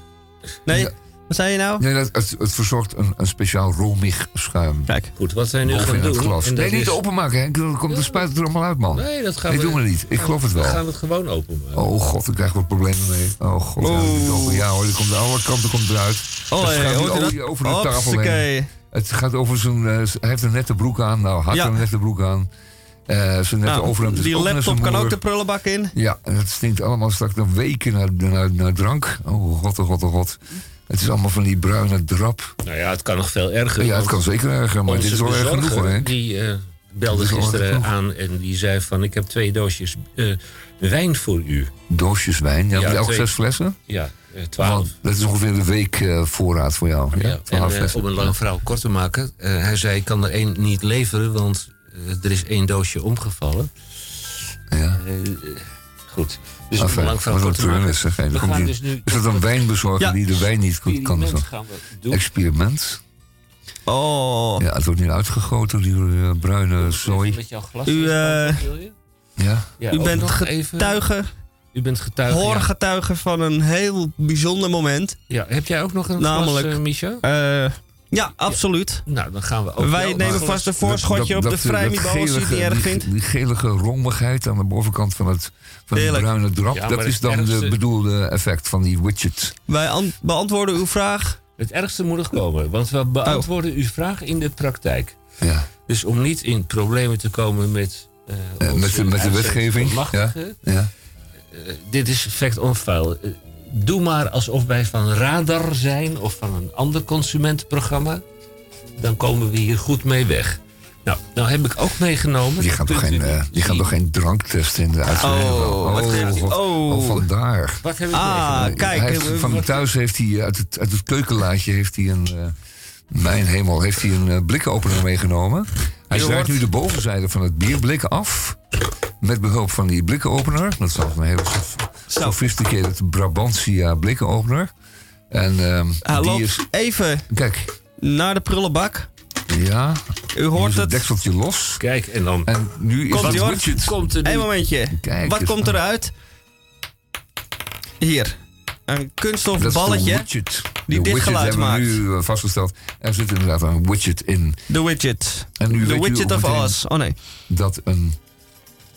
Nee, Ja. Wat zei je nou? Nee, dat, het, het verzorgt een, een speciaal romig schuim. Kijk. Goed, wat wij nu Boven gaan in het doen... glas. dat Nee, niet is- openmaken, Henk. Dan komt de spuit er allemaal uit, man. Nee, dat gaan Nee, we... doen we niet. Ik geloof het Dan wel. gaan we het gewoon openmaken. Oh god, ik krijg wat problemen mee. Oh god, ja, open. ja hoor, er komt de alle kanten komt eruit. Oh, Het hey, gaat hoort u die dat? over de tafel heen. Het gaat over zijn... eh, hij heeft een nette broek aan. Nou, had Ja. een nette broek aan. Eh, zijn nette Nou, overhemd is die net laptop zijn kan ook de prullenbak in. Ja, en het stinkt allemaal straks nog weken naar, naar, naar drank. Oh god, oh god, oh god. Het is allemaal van die bruine drap. Nou ja, het kan nog veel erger. Ja, het kan zeker erger, maar dit is wel erg genoeg hoor. Die eh, belde gisteren aan en die zei van... ik heb twee doosjes eh, wijn voor u. Doosjes wijn, ja, Ja, elk twee. zes flessen. Ja, eh, twaalf. Want dat is ongeveer een week voorraad voor jou. Ja, Ja, en om een lange verhaal kort te maken. hij zei, ik kan er één niet leveren, want er is één doosje omgevallen. Ja. Goed. Dus Enfin, lang wat zeg. Hey, We die- dus nu... is dat een wijnbezorger Ja. die de wijn niet goed kan? gaan we doen. Experiment. Oh. Ja, het wordt nu uitgegoten, die eh, bruine zooi. Met jouw glas. U, je? Ja, Ja, U bent getuige, U bent getuige. ja. hoorgetuige van een heel bijzonder moment. Ja, heb jij ook nog een Namelijk- glas, eh, Micha? Eh, ja, absoluut. Nou, dan gaan we ook... Wij nemen vast een voorschotje op de vrijmibo als je het niet erg die, vindt. die gelige rommigheid aan de bovenkant van het van bruine drap, Ja, dat is dan ergste- de bedoelde effect van die widget. Wij an- beantwoorden uw vraag. Het ergste moet nog komen, want we beantwoorden uw vraag in de praktijk. Ja, Dus om niet in problemen te komen met... eh, Eh, met de- met de wetgeving, uitzendmachtige, ja. dit is fact on file. Eh, doe maar alsof wij van Radar zijn of van een ander consumentenprogramma. Dan komen we hier goed mee weg. Nou, nou heb ik ook meegenomen... Die gaan toch geen, eh, die gaan toch geen drank testen in de uitzending? Oh, wat oh. oh, vandaar. Wat heb ik Ah, kijk. Hij heeft, eh, van wat- thuis heeft hij uit het, uit het keukenlaadje heeft hij een. eh, mijn hemel, heeft hij een eh, blikopener meegenomen. Hij hoort- nu de bovenzijde van het bierblik af. Met behulp van die blikopener. Dat is een hele sof- sophisticated Brabantia blikopener. En ehm, Hij die loopt is. even Kijk, naar de prullenbak. ja. U hoort is het het. dekseltje los. Kijk, en dan... En nu is Komt het komt er nu... Eén momentje. Kijk Wat komt eruit? Hier. Een kunststof Dat is balletje. widget. die de dit widget geluid hebben we maakt. nu eh, vastgesteld. Er zit inderdaad een widget in. De widget. En nu De widget of us. Oh nee. dat een,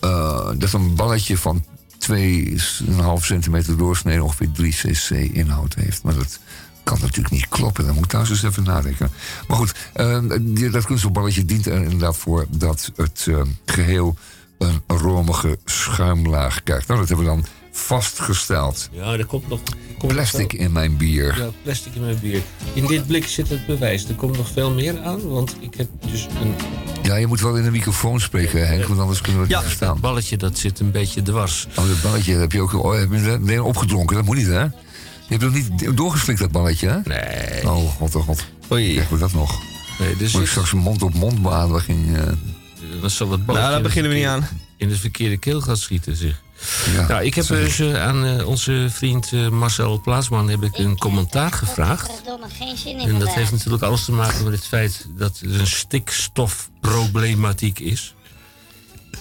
eh, dat een balletje van 2,5 centimeter doorsnede ongeveer 3 cc inhoud heeft. Maar dat kan natuurlijk niet kloppen. Dan moet ik thuis eens even nadenken. Maar goed, die- dat kunststofballetje dient er inderdaad voor dat het eh, geheel een romige schuimlaag krijgt. Nou, dat hebben we dan vastgesteld. Ja, er komt nog... komt Plastic nog in mijn bier. Ja, plastic in mijn bier. In dit blik zit het bewijs. Er komt nog veel meer aan, want ik heb dus een Ja, je moet wel in de microfoon spreken, Henk, want anders kunnen we het Ja. niet verstaan. balletje dat zit een beetje dwars. Oh, dat balletje heb je ook oh, heb je dat opgedronken. Dat moet niet, hè? Je hebt nog niet doorgeslikt, dat balletje, hè? Nee. Oh, god, oh, god. Oei. Krijgen we dat nog? nee dus Moet ik straks een mond-op-mond beademing... eh dat zal het balletje Nou, daar beginnen we niet aan. in de verkeerde keel gaat schieten, zeg. Ja, Nou, ik heb dus eh, aan eh, onze vriend eh, Marcel Plaatsman heb ik een commentaar gevraagd. Verdomme, geen zin in En dat heeft natuurlijk alles te maken met het feit dat er een stikstofproblematiek is.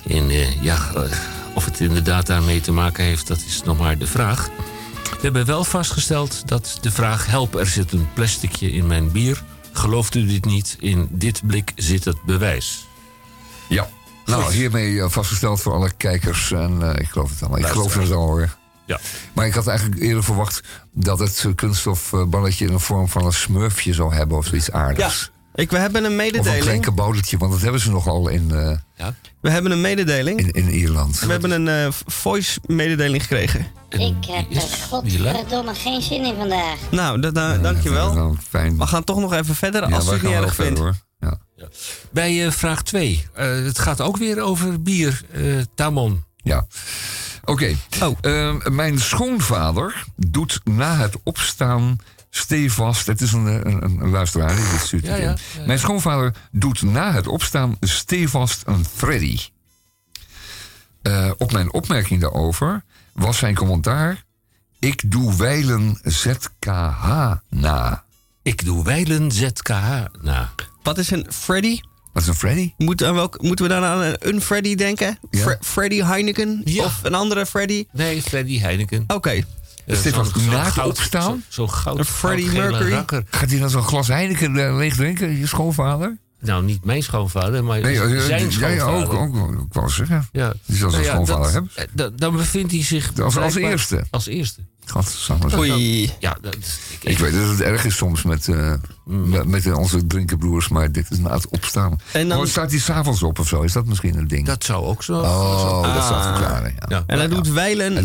En eh, ja, of het inderdaad daarmee te maken heeft, dat is nog maar de vraag. We hebben wel vastgesteld dat de vraag: help, er zit een plasticje in mijn bier. Gelooft u dit niet? In dit blik zit het bewijs. Ja. Nou, Goed. hiermee eh, vastgesteld voor alle kijkers. En eh, ik geloof het allemaal. Ik geloof het al hoor. Ja. Maar ik had eigenlijk eerder verwacht dat het eh, kunststofballetje in de vorm van een smurfje zou hebben of zoiets Ja, aardigs. ik, we hebben een Of een klein mededeling. kaboutertje, want dat hebben ze nogal in, eh, Ja? We hebben een mededeling. in, in Ierland. We hebben een eh, voice mededeling gekregen. En Ik heb er godverdomme geen zin in vandaag. Nou, da- da- dankjewel. Nou, fijn. We gaan toch nog even verder als ja, u het niet erg verder vindt. hoor. Ja. Bij eh, vraag 2. het gaat ook weer over bier. eh Tamon. Ja. Oké. Oh. Ehm, mijn schoonvader doet na het opstaan stevast. Het is een, een, een, luisteraar die dit stuurt. Ja, het in. ja, ja. Mijn schoonvader doet na het opstaan stevast een Freddy. Eh, op mijn opmerking daarover was zijn commentaar. Ik doe wijlen ZKH na. Ik doe wijlen ZKH na. Wat is een Freddy? Wat is een Freddy? Moet, aan welk, moeten we dan aan een, Freddy denken? Ja. Fre- Freddy Heineken? Ja. Of een andere Freddy? Nee, Freddy Heineken. Oké. Eh, Is dit wat zo'n na het goud- opstaan? zo- Zo'n goud. Een Freddie Mercury? rakker. Gaat hij dan zo'n glas Heineken eh, leeg drinken, je schoonvader? Nou, niet mijn schoonvader, maar Nee, eh, zijn ja, schoonvader. ja, ook, ook, ik wou zeggen. Ja. Die zal zijn Nou ja, schoonvader dat- hebben. eh, da- Dan bevindt hij zich Als- als eerste. Als eerste. Godsamme. Oei. Ja, dat, ik, Ik weet dat het erg is soms met, eh, met, met onze drinkenbroers, maar dit is na het opstaan. En dan- Oh, staat hij s'avonds op of zo? Is dat misschien een ding? dat zou ook zo. oh, dat zou het verklaren. Ja. Ja. En hij doet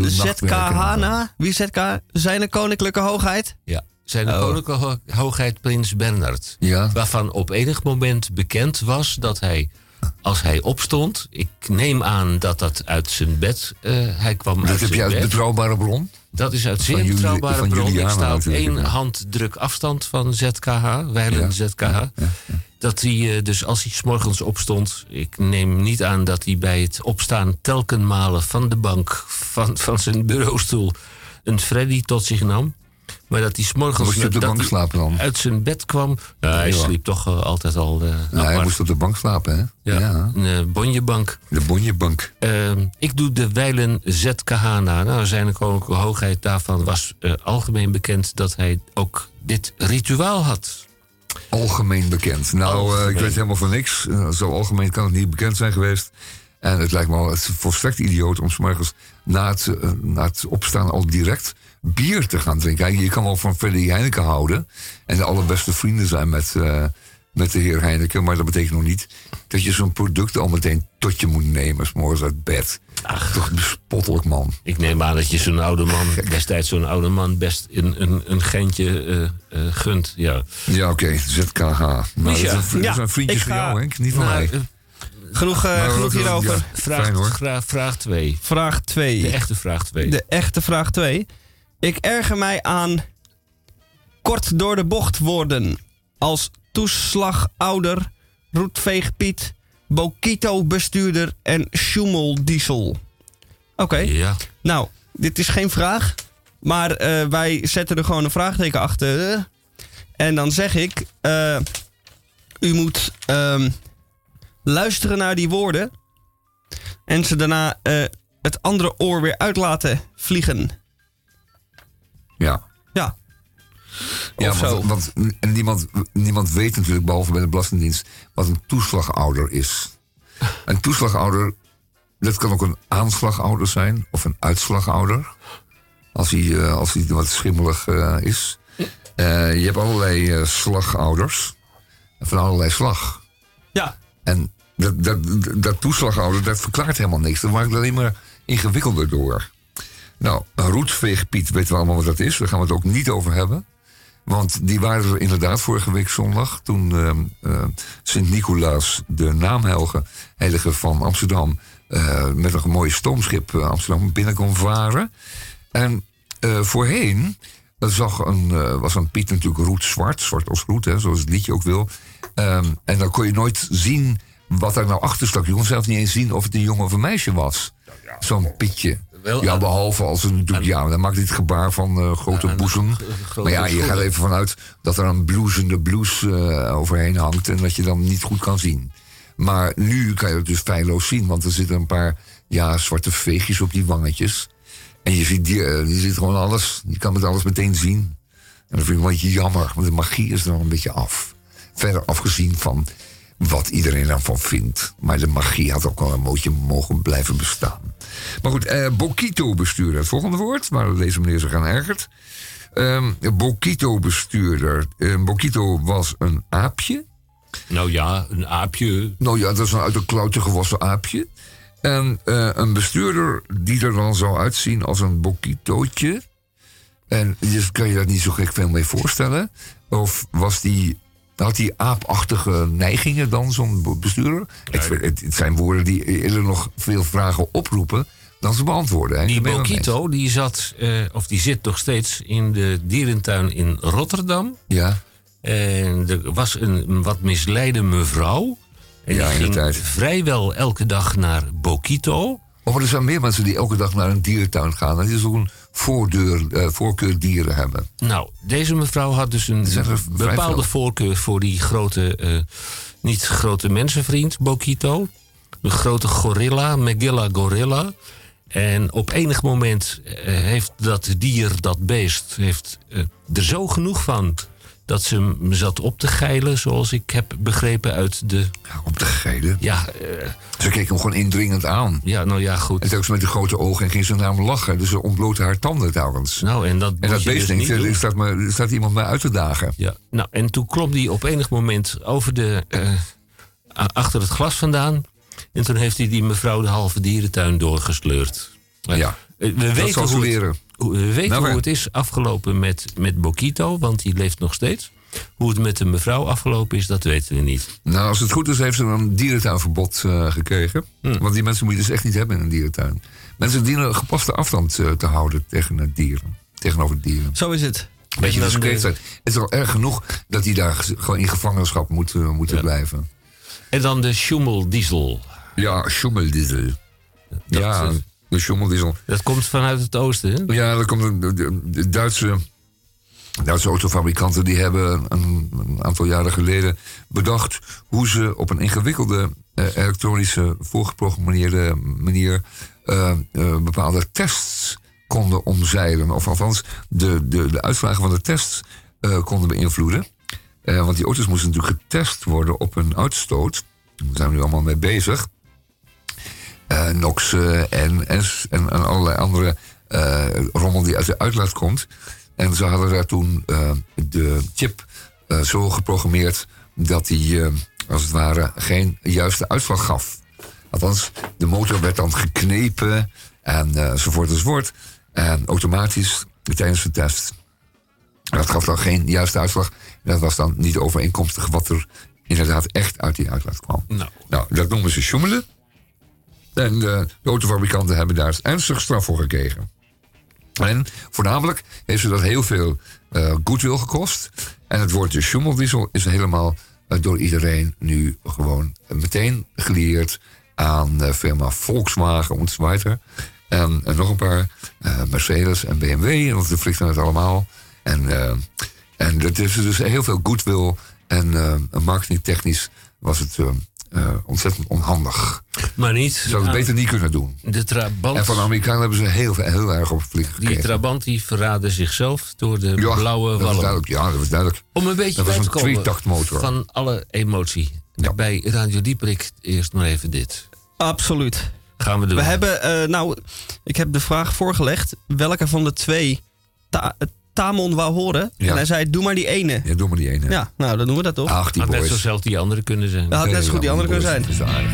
doet ZKH nachtwerken. na. Wie ZK? Zijn koninklijke hoogheid? Ja. Zijn Oh. koninklijke ho- hoogheid Prins Bernard. Ja. Waarvan op enig moment bekend was dat hij, als hij opstond... Ik neem aan dat dat uit zijn bed... eh, hij kwam Dat uit heb je uit betrouwbare bron? Dat is uit zeer betrouwbare bron. Ik sta op één handdruk afstand van ZKH, Weilen Ja. ZKH. Dat hij eh, dus als hij 's morgens opstond... Ik neem niet aan dat hij bij het opstaan telkenmalen van de bank... van, van zijn bureaustoel een Freddy tot zich nam. Maar dat hij 's morgens Moest je op de dat bank hij slapen dan? uit zijn bed kwam... Nou, hij Ja. sliep toch eh, altijd al eh Nou, hij moest op de bank slapen, hè? ja, een eh, bonjebank. De bonjebank. Ehm, ik doe de wijlen ZKH na. Nou, zijn koninklijke hoogheid daarvan was eh, algemeen bekend dat hij ook dit rituaal had. Algemeen bekend. Nou, ik weet helemaal van niks. Zo algemeen kan het niet bekend zijn geweest. En het lijkt me al het volstrekt idioot om 's morgens na het, na het opstaan al direct bier te gaan drinken. Kijk, Je kan wel van Freddy Heineken houden. En de allerbeste vrienden zijn met, eh, met de heer Heineken. Maar dat betekent nog niet dat je zo'n product al meteen tot je moet nemen. 's morgens uit bed. Ach. Toch bespottelijk, man. Ik neem aan dat je zo'n oude man, destijds zo'n oude man, best een, een, een geintje eh, eh, gunt. Ja. Ja, oké. ZKH. Nou, dat, Misha. zijn, vri- dat Ja, zijn vriendjes ik van ga- jou, Henk. Niet van Nou, mij. Genoeg, eh, hierover. ja. vraag 2. Vraag 2. De echte vraag 2. De echte vraag 2. Ik erger mij aan kort door de bocht worden. Als toeslagouder, roetveegpiet, Bokito-bestuurder en Schumel-diesel. Oké, Ja. nou, dit is geen vraag. Maar eh, wij zetten er gewoon een vraagteken achter. En dan zeg ik... eh, u moet ehm, luisteren naar die woorden. En ze daarna eh, het andere oor weer uit laten vliegen. Ja. Ja. Ja, Of want, want en niemand, niemand weet natuurlijk, behalve bij de Belastingdienst, wat een toeslagouder is. Een toeslagouder, dat kan ook een aanslagouder zijn of een uitslagouder. Als hij, eh, als hij wat schimmelig eh, is. Eh, je hebt allerlei slagouders. Van allerlei slag. Ja. En dat, dat, dat toeslagouder, dat verklaart helemaal niks. Dat maakt het alleen maar ingewikkelder door. Nou, een roetveegpiet weten we allemaal wat dat is. Daar gaan we het ook niet over hebben. Want die waren er inderdaad vorige week zondag. Toen ehm, eh, Sint-Nicolaas, de naamhelge heilige van Amsterdam... eh, met een mooi stoomschip eh, Amsterdam binnen kon varen. En voorheen zag een, was een Piet natuurlijk roetzwart. Zwart als roet, hè, zoals het liedje ook wil. Ehm, en dan kon je nooit zien wat er nou achter stak. Je kon zelfs niet eens zien of het een jongen of een meisje was. Zo'n Pietje. Wel, ja, behalve als het natuurlijk, ja, dan maakt het gebaar van eh, grote boezem. Maar ja, je gaat even vanuit dat er een bloesende blouse eh, overheen hangt en dat je dan niet goed kan zien. Maar nu kan je het dus feilloos zien, want er zitten een paar ja, zwarte veegjes op die wangetjes. En je ziet, die, eh, ziet gewoon alles. Je kan het alles meteen zien. En dat vind ik een beetje jammer, want de magie is er dan een beetje af. Verder afgezien van wat iedereen ervan vindt. Maar de magie had ook wel een beetje mogen blijven bestaan. Maar goed, eh, Bokito-bestuurder, het volgende woord, waar deze meneer zich aan ergert. Ehm Bokito-bestuurder. Eh, Bokito was een aapje. Nou ja, een aapje. Nou ja, dat is een uit een klauwtje gewassen aapje. En eh, een bestuurder die er dan zou uitzien als een Bokitootje. En dus kan je daar niet zo gek veel mee voorstellen. Of was die, had die aapachtige neigingen dan, zo'n be- bestuurder? Vind, het, het zijn woorden die eerder nog veel vragen oproepen dan ze beantwoorden. hè. Die het Bokito, die zat, eh, of die zit nog steeds in de dierentuin in Rotterdam. Ja, En er was een, wat misleide mevrouw. En Ja, die ging vrijwel elke dag naar Bokito. Oh, maar er zijn meer mensen die elke dag naar een dierentuin gaan. En die zo'n voordeur, eh, voorkeur dieren hebben. Nou, deze mevrouw had dus een bepaalde voorkeur voor die grote, eh, niet grote mensenvriend, Bokito. De grote gorilla, Megilla gorilla. En op enig moment eh, heeft dat dier, dat beest, heeft er zo genoeg van dat ze hem zat op te geilen, zoals ik heb begrepen uit de. Ja, op de gele. Ja, eh, Ze keek hem gewoon indringend aan. ja nou ja, goed. En telkens met de grote ogen en ging ze naar hem lachen. Dus ze ontblootte haar tanden telkens. Nou, en dat, en dat beest dus denkt, doen. er staat, me, staat iemand mij uit te dagen. Ja, nou, en toen klom hij op enig moment over de, eh, achter het glas vandaan. En toen heeft hij die mevrouw de halve dierentuin doorgesleurd. Ja, eh, we weten, zal ze leren. We weten Nou, hoe het is afgelopen met, met Bokito, want die leeft nog steeds. Hoe het met de mevrouw afgelopen is, dat weten we niet. Nou, als het goed is, heeft ze een dierentuinverbod eh, gekregen. Hmm. Want die mensen moet je dus echt niet hebben in een dierentuin. Mensen dienen een gepaste afstand eh, te houden tegen het dieren. Tegenover dieren. Zo is het. Beetje discreet zijn. Het is al erg genoeg dat die daar ge- gewoon in gevangenschap moet, eh, moeten Ja. blijven. En dan de Schummeldiesel. Ja, schommeldiesel. Ja, is- de schommeldiesel. Dat komt vanuit het oosten, hè? Ja, dat komt de, de, de Duitse, Duitse autofabrikanten die hebben een, een aantal jaren geleden bedacht hoe ze op een ingewikkelde eh, elektronische voorgeprogrammeerde manier eh, eh, bepaalde tests konden omzeilen. Of althans de, de, de uitslagen van de tests konden beïnvloeden. Want die auto's moesten natuurlijk getest worden op hun uitstoot. Daar zijn we nu allemaal mee bezig eh NOx eh, en, en, en allerlei andere eh, rommel die uit de uitlaat komt. En ze hadden daar toen eh, de chip zo geprogrammeerd dat die als het ware geen juiste uitslag gaf. Althans, de motor werd dan geknepen en eh, enzovoort enzovoort. En automatisch tijdens de test. Dat gaf dan geen juiste uitslag. En dat was dan niet overeenkomstig wat er inderdaad echt uit die uitlaat kwam. Nou, Nou, dat noemen ze sjoemelen. En de, autofabrikanten hebben daar ernstig straf voor gekregen. En voornamelijk heeft ze dat heel veel eh goodwill gekost. En het woordje schommeldiesel is helemaal eh, door iedereen nu gewoon meteen geleerd aan de firma Volkswagen en. En, nog een paar, eh, Mercedes en BMW, want de vliegen het allemaal. En, eh, en dat is dus heel veel goodwill. En eh marketingtechnisch was het eh, eh, ontzettend onhandig. maar niet. Ze zouden het beter niet kunnen doen. De Trabant. En van de Amerikanen hebben ze heel, heel erg op vliegen Die gekregen. Trabant die verraadde zichzelf door de Ja, blauwe was wallen. Ja, dat was duidelijk. Om een beetje Dat was bij te een komen tweetaktmotor. van alle emotie. Ja. Bij Radio Dieperik eerst maar even dit. Absoluut. Gaan we doen. We hebben, eh, nou, ik heb de vraag voorgelegd. Welke van de twee Ta- Tamon wou horen? Ja. En hij zei, doe maar die ene. Ja, doe maar die ene. Ja, nou, dan doen we dat toch? Ach, die Had net boys. zo zelf die andere kunnen zijn. Dat had net zo goed die andere kunnen zijn. Dat is aardig.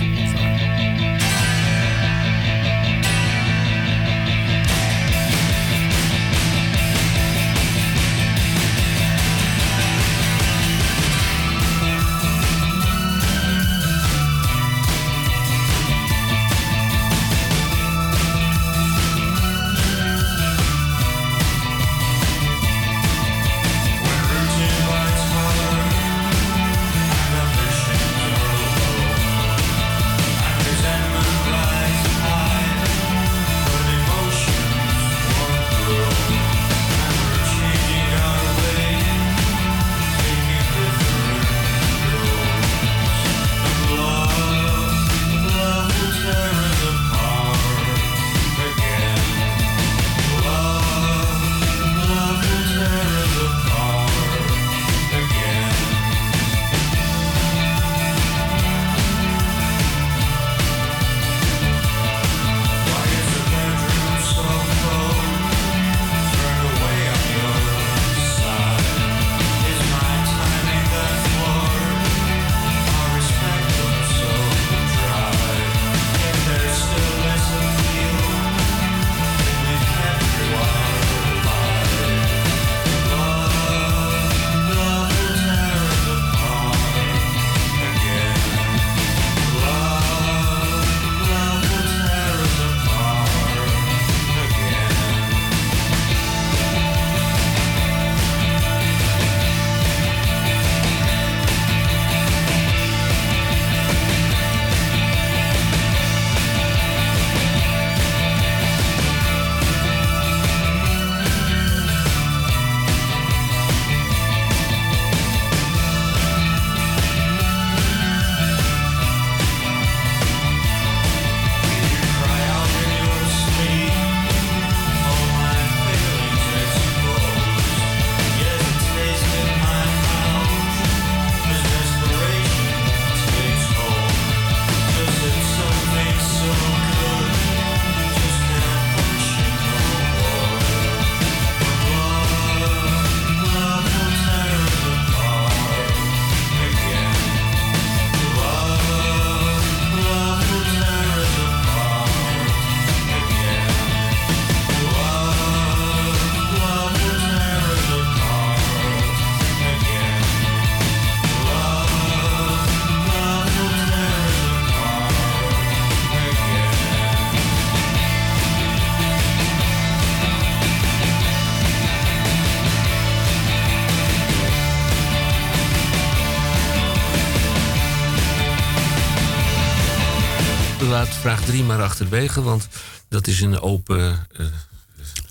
Maar achterwege, want dat is een open... eh,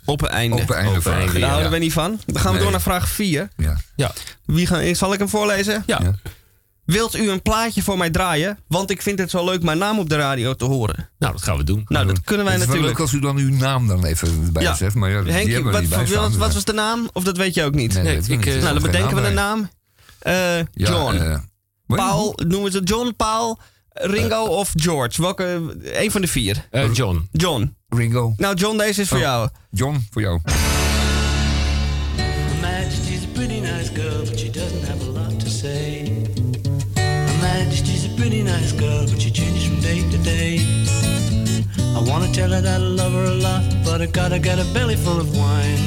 Open einde. Open einde. Daar ja. houden we niet van. Dan gaan we Nee. door naar vraag 4. Ja. Ja. Wie gaan, zal ik hem voorlezen? Ja. Ja. Wilt u een plaatje voor mij draaien? Want ik vind het zo leuk mijn naam op de radio te horen. Nou, dat gaan we doen. Nou, dat kunnen wij Het is wel natuurlijk. leuk als u dan uw naam dan even erbij Ja. zet. Maar ja, die Henk, hebben we wat, niet bij wat, wat was de naam? Of dat weet je ook niet? Nee, ik, niet. eh, nou, dan bedenken we een bij. naam. Eh, Ja, John. eh, wat? Paul, noemen we ze John, Paul, Ringo of George? Welke? Een van de vier. Eh, John. John. Ringo. Nou, John, deze is voor Oh. jou. John, voor jou. Majesty's a pretty nice girl, but she doesn't have a lot to say. Majesty's a pretty nice girl, but she changes from day to day. I wanna tell her that I love her a lot, but I gotta get a belly full of wine.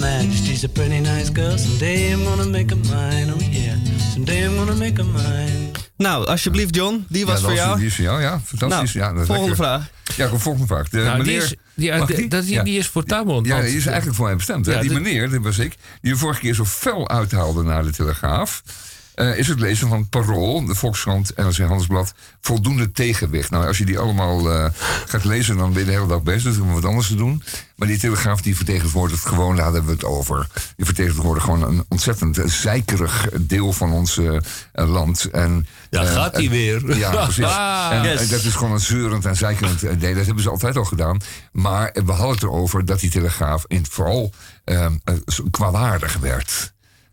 Majesty's a pretty nice girl, someday I'm gonna make her mine, oh yeah. Someday I'm gonna make her mine. Nou, alsjeblieft, John. Die was ja, voor dat jou. Die is voor jou, ja. Fantastisch. Nou, ja, dat is volgende lekker. vraag. Ja, kom, volgende vraag. De Nou, die meneer, is, die, Mag die, die? Ja. die is voor Tamon. Ja, want- die is eigenlijk voor mij bestemd. hè. Die meneer, dat was ik, die de vorige keer zo fel uithaalde naar de Telegraaf... eh, is het lezen van Parool, de Volkskrant, NRC Handelsblad... voldoende tegenwicht. Nou, als je die allemaal eh, gaat lezen, dan ben je de hele dag bezig. Hebben we wat anders te doen. Maar die Telegraaf die vertegenwoordigt gewoon, daar hebben we het over... die vertegenwoordigt gewoon een ontzettend zeikerig deel van ons eh, land. En, Daar eh, gaat hij weer. Ja, precies. Ah, en, yes. en dat is gewoon een zeurend en zeikerend idee. Dat hebben ze altijd al gedaan. Maar we hadden het erover dat die Telegraaf in vooral kwaadaardig werd.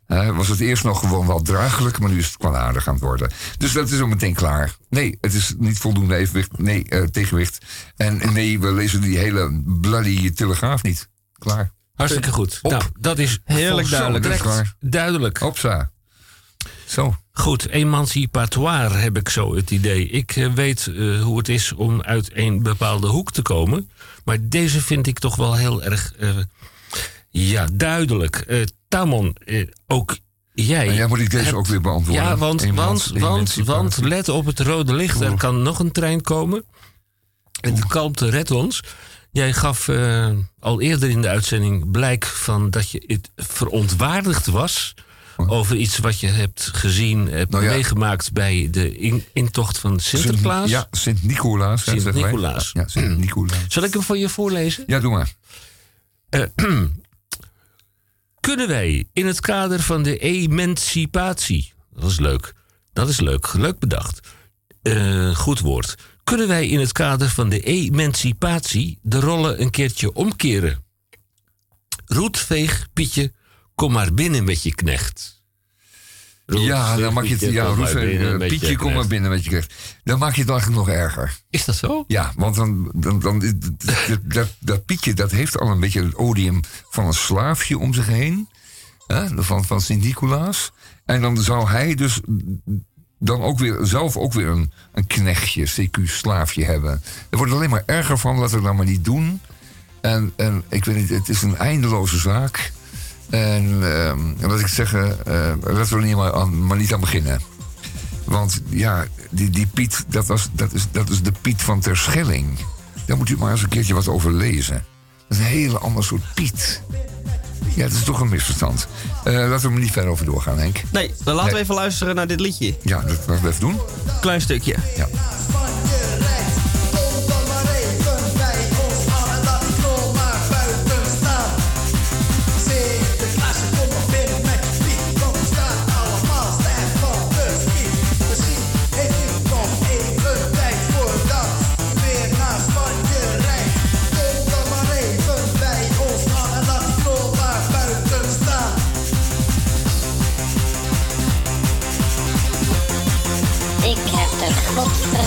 Was het eerst nog gewoon wel draaglijk, maar nu is het kwaadaardig aan het worden. Dus dat is al meteen klaar. Nee, het is niet voldoende evenwicht. Nee, eh, tegenwicht. En nee, we lezen die hele bloody Telegraaf niet. Klaar. Hartstikke goed. Op. Nou, dat is Heerlijk Zo, duidelijk. dat is duidelijk. Hopsa. Zo. Goed, emancipatoire heb ik zo het idee. Ik eh, weet eh, hoe het is om uit een bepaalde hoek te komen. Maar deze vind ik toch wel heel erg ja, duidelijk. Eh Tamon, eh, ook jij. En jij moet ik deze hebt- ook weer beantwoorden. Ja, want, Eenmans- want, want, want let op het rode licht. Er kan nog een trein komen. En de kalmte redt ons. Jij gaf eh, al eerder in de uitzending blijk van dat je het verontwaardigd was over iets wat je hebt gezien, hebt Nou ja. meegemaakt bij de in- intocht van Sinterklaas. Ja, Sint-Nicolaas. Sint-Nicolaas. Ja, Sint-Nicolaas. Zal ik hem voor je voorlezen? Ja, doe maar. Eh, kunnen wij in het kader van de emancipatie, dat is leuk, dat is leuk, leuk bedacht, Eh, goed woord. Kunnen wij in het kader van de emancipatie de rollen een keertje omkeren? Roetveeg, Pietje, kom maar binnen met je knecht. Ja, dan maak je het. Ja, eh, Pietje, kom maar binnen met je. Dan maak je het eigenlijk nog erger. Is dat zo? Ja, want dan, dan, dan, dat, dat, dat Pietje dat heeft al een beetje het odium van een slaafje om zich heen. Hè, van van Sint-Nicolaas. En dan zou hij dus dan ook weer, zelf ook weer een, een knechtje, CQ-slaafje hebben. Er wordt alleen maar erger van, laten we het nou maar niet doen. En, en ik weet niet, het is een eindeloze zaak. En ehm, wat ik zeg, eh, laten we er niet maar, aan, maar niet aan beginnen. Want ja, die, die Piet, dat, was, dat, is, dat is de Piet van Terschelling. Daar moet u maar eens een keertje wat over lezen. Dat is een hele ander soort Piet. Ja, dat is toch een misverstand. Eh, laten we er maar niet verder over doorgaan, Henk. Nee, dan laten we even luisteren naar dit liedje. Ja, dat laten we even doen. Klein stukje. Ja.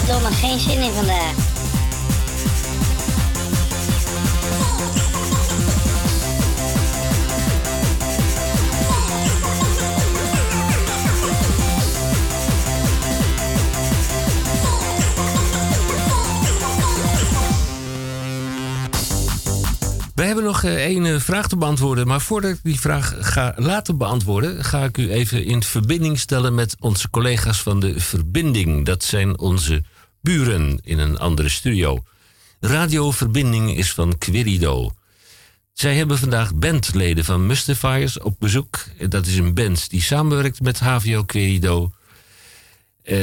Godverdomme geen zin in vandaag. We hebben nog eh, één eh, vraag te beantwoorden. Maar voordat ik die vraag ga laten beantwoorden, ga ik u even in verbinding stellen met onze collega's van de Verbinding. Dat zijn onze buren in een andere studio. Radio Verbinding is van Querido. Zij hebben vandaag bandleden van Mustifiers op bezoek. Dat is een band die samenwerkt met HVO Querido. Eh,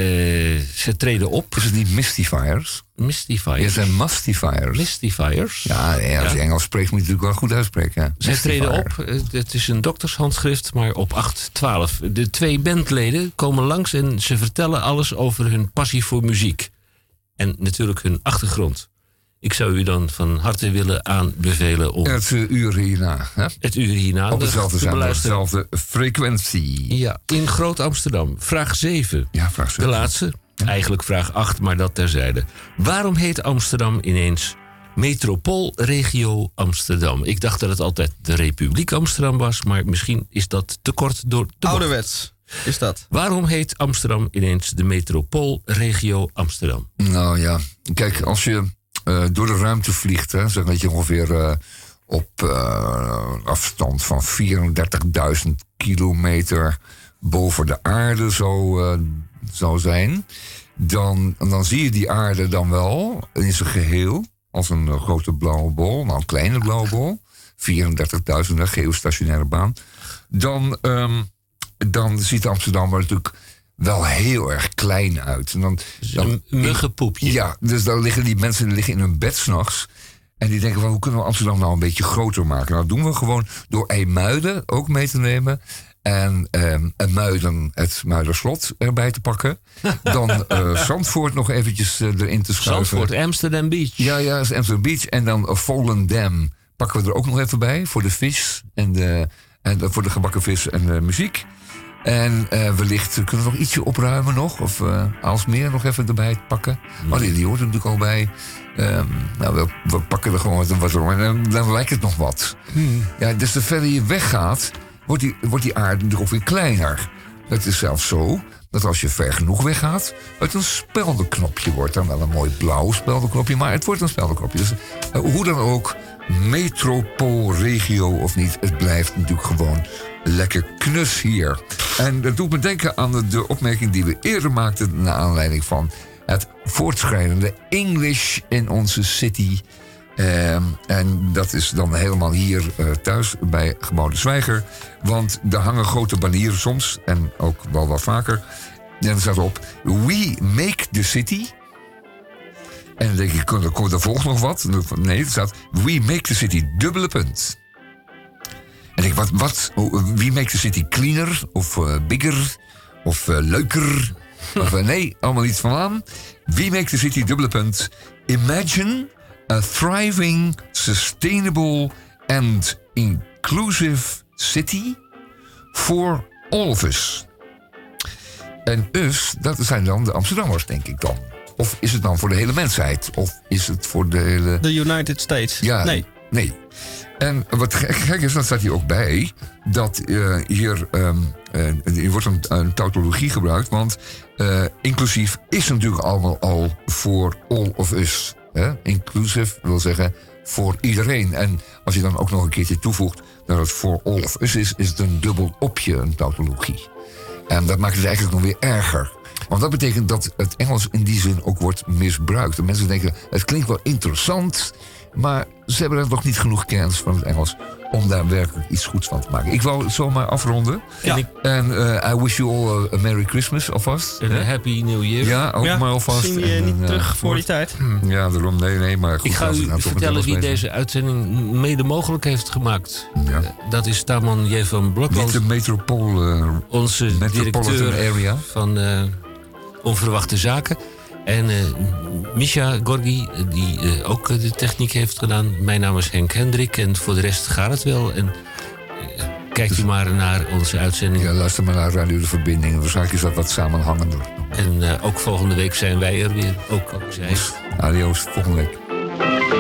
ze treden op. Is het niet Mystifiers? Mystifiers. Ja, zijn Mustifiers. Mystifiers. Ja, als je Ja. Engels spreekt moet je natuurlijk wel goed uitspreken. ja. Zij treden op. Eh, Het is een doktershandschrift, maar op 8-12. De twee bandleden komen langs en ze vertellen alles over hun passie voor muziek. En natuurlijk hun achtergrond. Ik zou u dan van harte willen aanbevelen om Het uh, uur hierna. Hè? het uur hierna Op te dezelfde zender, dezelfde frequentie. Ja, in Groot Amsterdam. Vraag 7. Ja, vraag De zeven. laatste. Eigenlijk vraag 8, maar dat terzijde. Waarom heet Amsterdam ineens Metropoolregio Amsterdam? Ik dacht dat het altijd de Republiek Amsterdam was, maar misschien is dat te kort door de bocht. Ouderwets is dat. Waarom heet Amsterdam ineens de Metropoolregio Amsterdam? Nou ja, kijk, als je door de ruimte vliegt, hè, dat je ongeveer eh, op eh, afstand van 34.000 kilometer boven de aarde zou, eh, zou zijn, dan, dan zie je die aarde dan wel in zijn geheel als een eh, grote blauwe bol, nou een kleine blauwe bol, 34.000 hè, geostationaire baan. Dan, ehm, dan ziet Amsterdam er natuurlijk wel heel erg klein uit. En dan, dan, Een muggenpoepje. ja, dus dan liggen die mensen die liggen in hun bed s'nachts. En die denken van, hoe kunnen we Amsterdam nou een beetje groter maken? Nou, dat doen we gewoon door IJmuiden ook mee te nemen. En, en Muiden, het Muiderslot erbij te pakken. Dan eh, Zandvoort nog eventjes eh, erin te schuiven. Zandvoort, Amsterdam Beach. Ja, ja, is Amsterdam Beach. En dan eh, Volendam pakken we er ook nog even bij. Voor de vis en, de, en voor de gebakken vis en de muziek. En eh, wellicht kunnen we nog ietsje opruimen nog. Of eh Aalsmeer nog even erbij pakken. Maar die, die hoort er natuurlijk al bij. Ehm, nou, we, we pakken er gewoon wat, om. En dan, dan lijkt het nog wat. Ja, dus te verder je weggaat, wordt die, wordt die aarde natuurlijk ook weer kleiner. Het is zelfs zo dat als je ver genoeg weggaat, het een speldenknopje wordt. Dan wel een mooi blauw speldenknopje, maar het wordt een speldenknopje. Dus eh, hoe dan ook, metropoolregio of niet, het blijft natuurlijk gewoon lekker knus hier. En dat doet me denken aan de, opmerking die we eerder maakten... naar aanleiding van het voortschrijdende English in onze city... Ehm, en dat is dan helemaal hier eh, thuis bij Gebouw de Zwijger. Want er hangen grote banieren soms, en ook wel wat vaker. En er staat op, we make the city. En dan denk ik, komt er volgt nog wat. Nee, er staat, we make the city, dubbele punt. En ik, wat, wat, wie make the city cleaner of eh, bigger of eh, leuker? Of, eh, nee, allemaal iets van aan. We make the city, dubbele punt. Imagine a thriving, sustainable and inclusive city for all of us. En us, dat zijn dan de Amsterdammers, denk ik dan. Of is het dan voor de hele mensheid? Of is het voor de hele... De United States. Ja, Nee. nee. En wat gek, is, dan staat hier ook bij dat eh, hier, eh, hier wordt een, tautologie gebruikt. Want eh, inclusief is natuurlijk allemaal al voor all of us. Hè? Inclusive wil zeggen voor iedereen. En als je dan ook nog een keertje toevoegt dat het voor all of us is, is het een dubbel opje, een tautologie. En dat maakt het eigenlijk nog weer erger. Want dat betekent dat het Engels in die zin ook wordt misbruikt. En mensen denken, het klinkt wel interessant... maar ze hebben er nog niet genoeg kennis van het Engels... om daar werkelijk iets goeds van te maken. Ik wou het zomaar afronden. En, ik, En eh, I wish you all a, a Merry Christmas alvast. een Happy New Year. Ja, ook Ja, maar alvast. Zien je En, niet eh, terug voor die tijd? Ja, daarom, nee, nee, maar goed. Ik ga u nou vertellen wie deze uitzending mede mogelijk heeft gemaakt. Ja. Eh, Dat is Taman J. van Blok, Niet de metropool... eh, onze Metropolitan directeur area. van eh, Onverwachte Zaken. En eh Misha Gorgi, die eh, ook eh, de techniek heeft gedaan. Mijn naam is Henk Hendrik en voor de rest gaat het wel. En kijkt u maar naar onze uitzending. ja, luister maar naar Radio de Verbinding. Waarschijnlijk is dat wat samenhangender. En ook volgende week zijn wij er weer. Ook, ook zij. Adios, volgende week.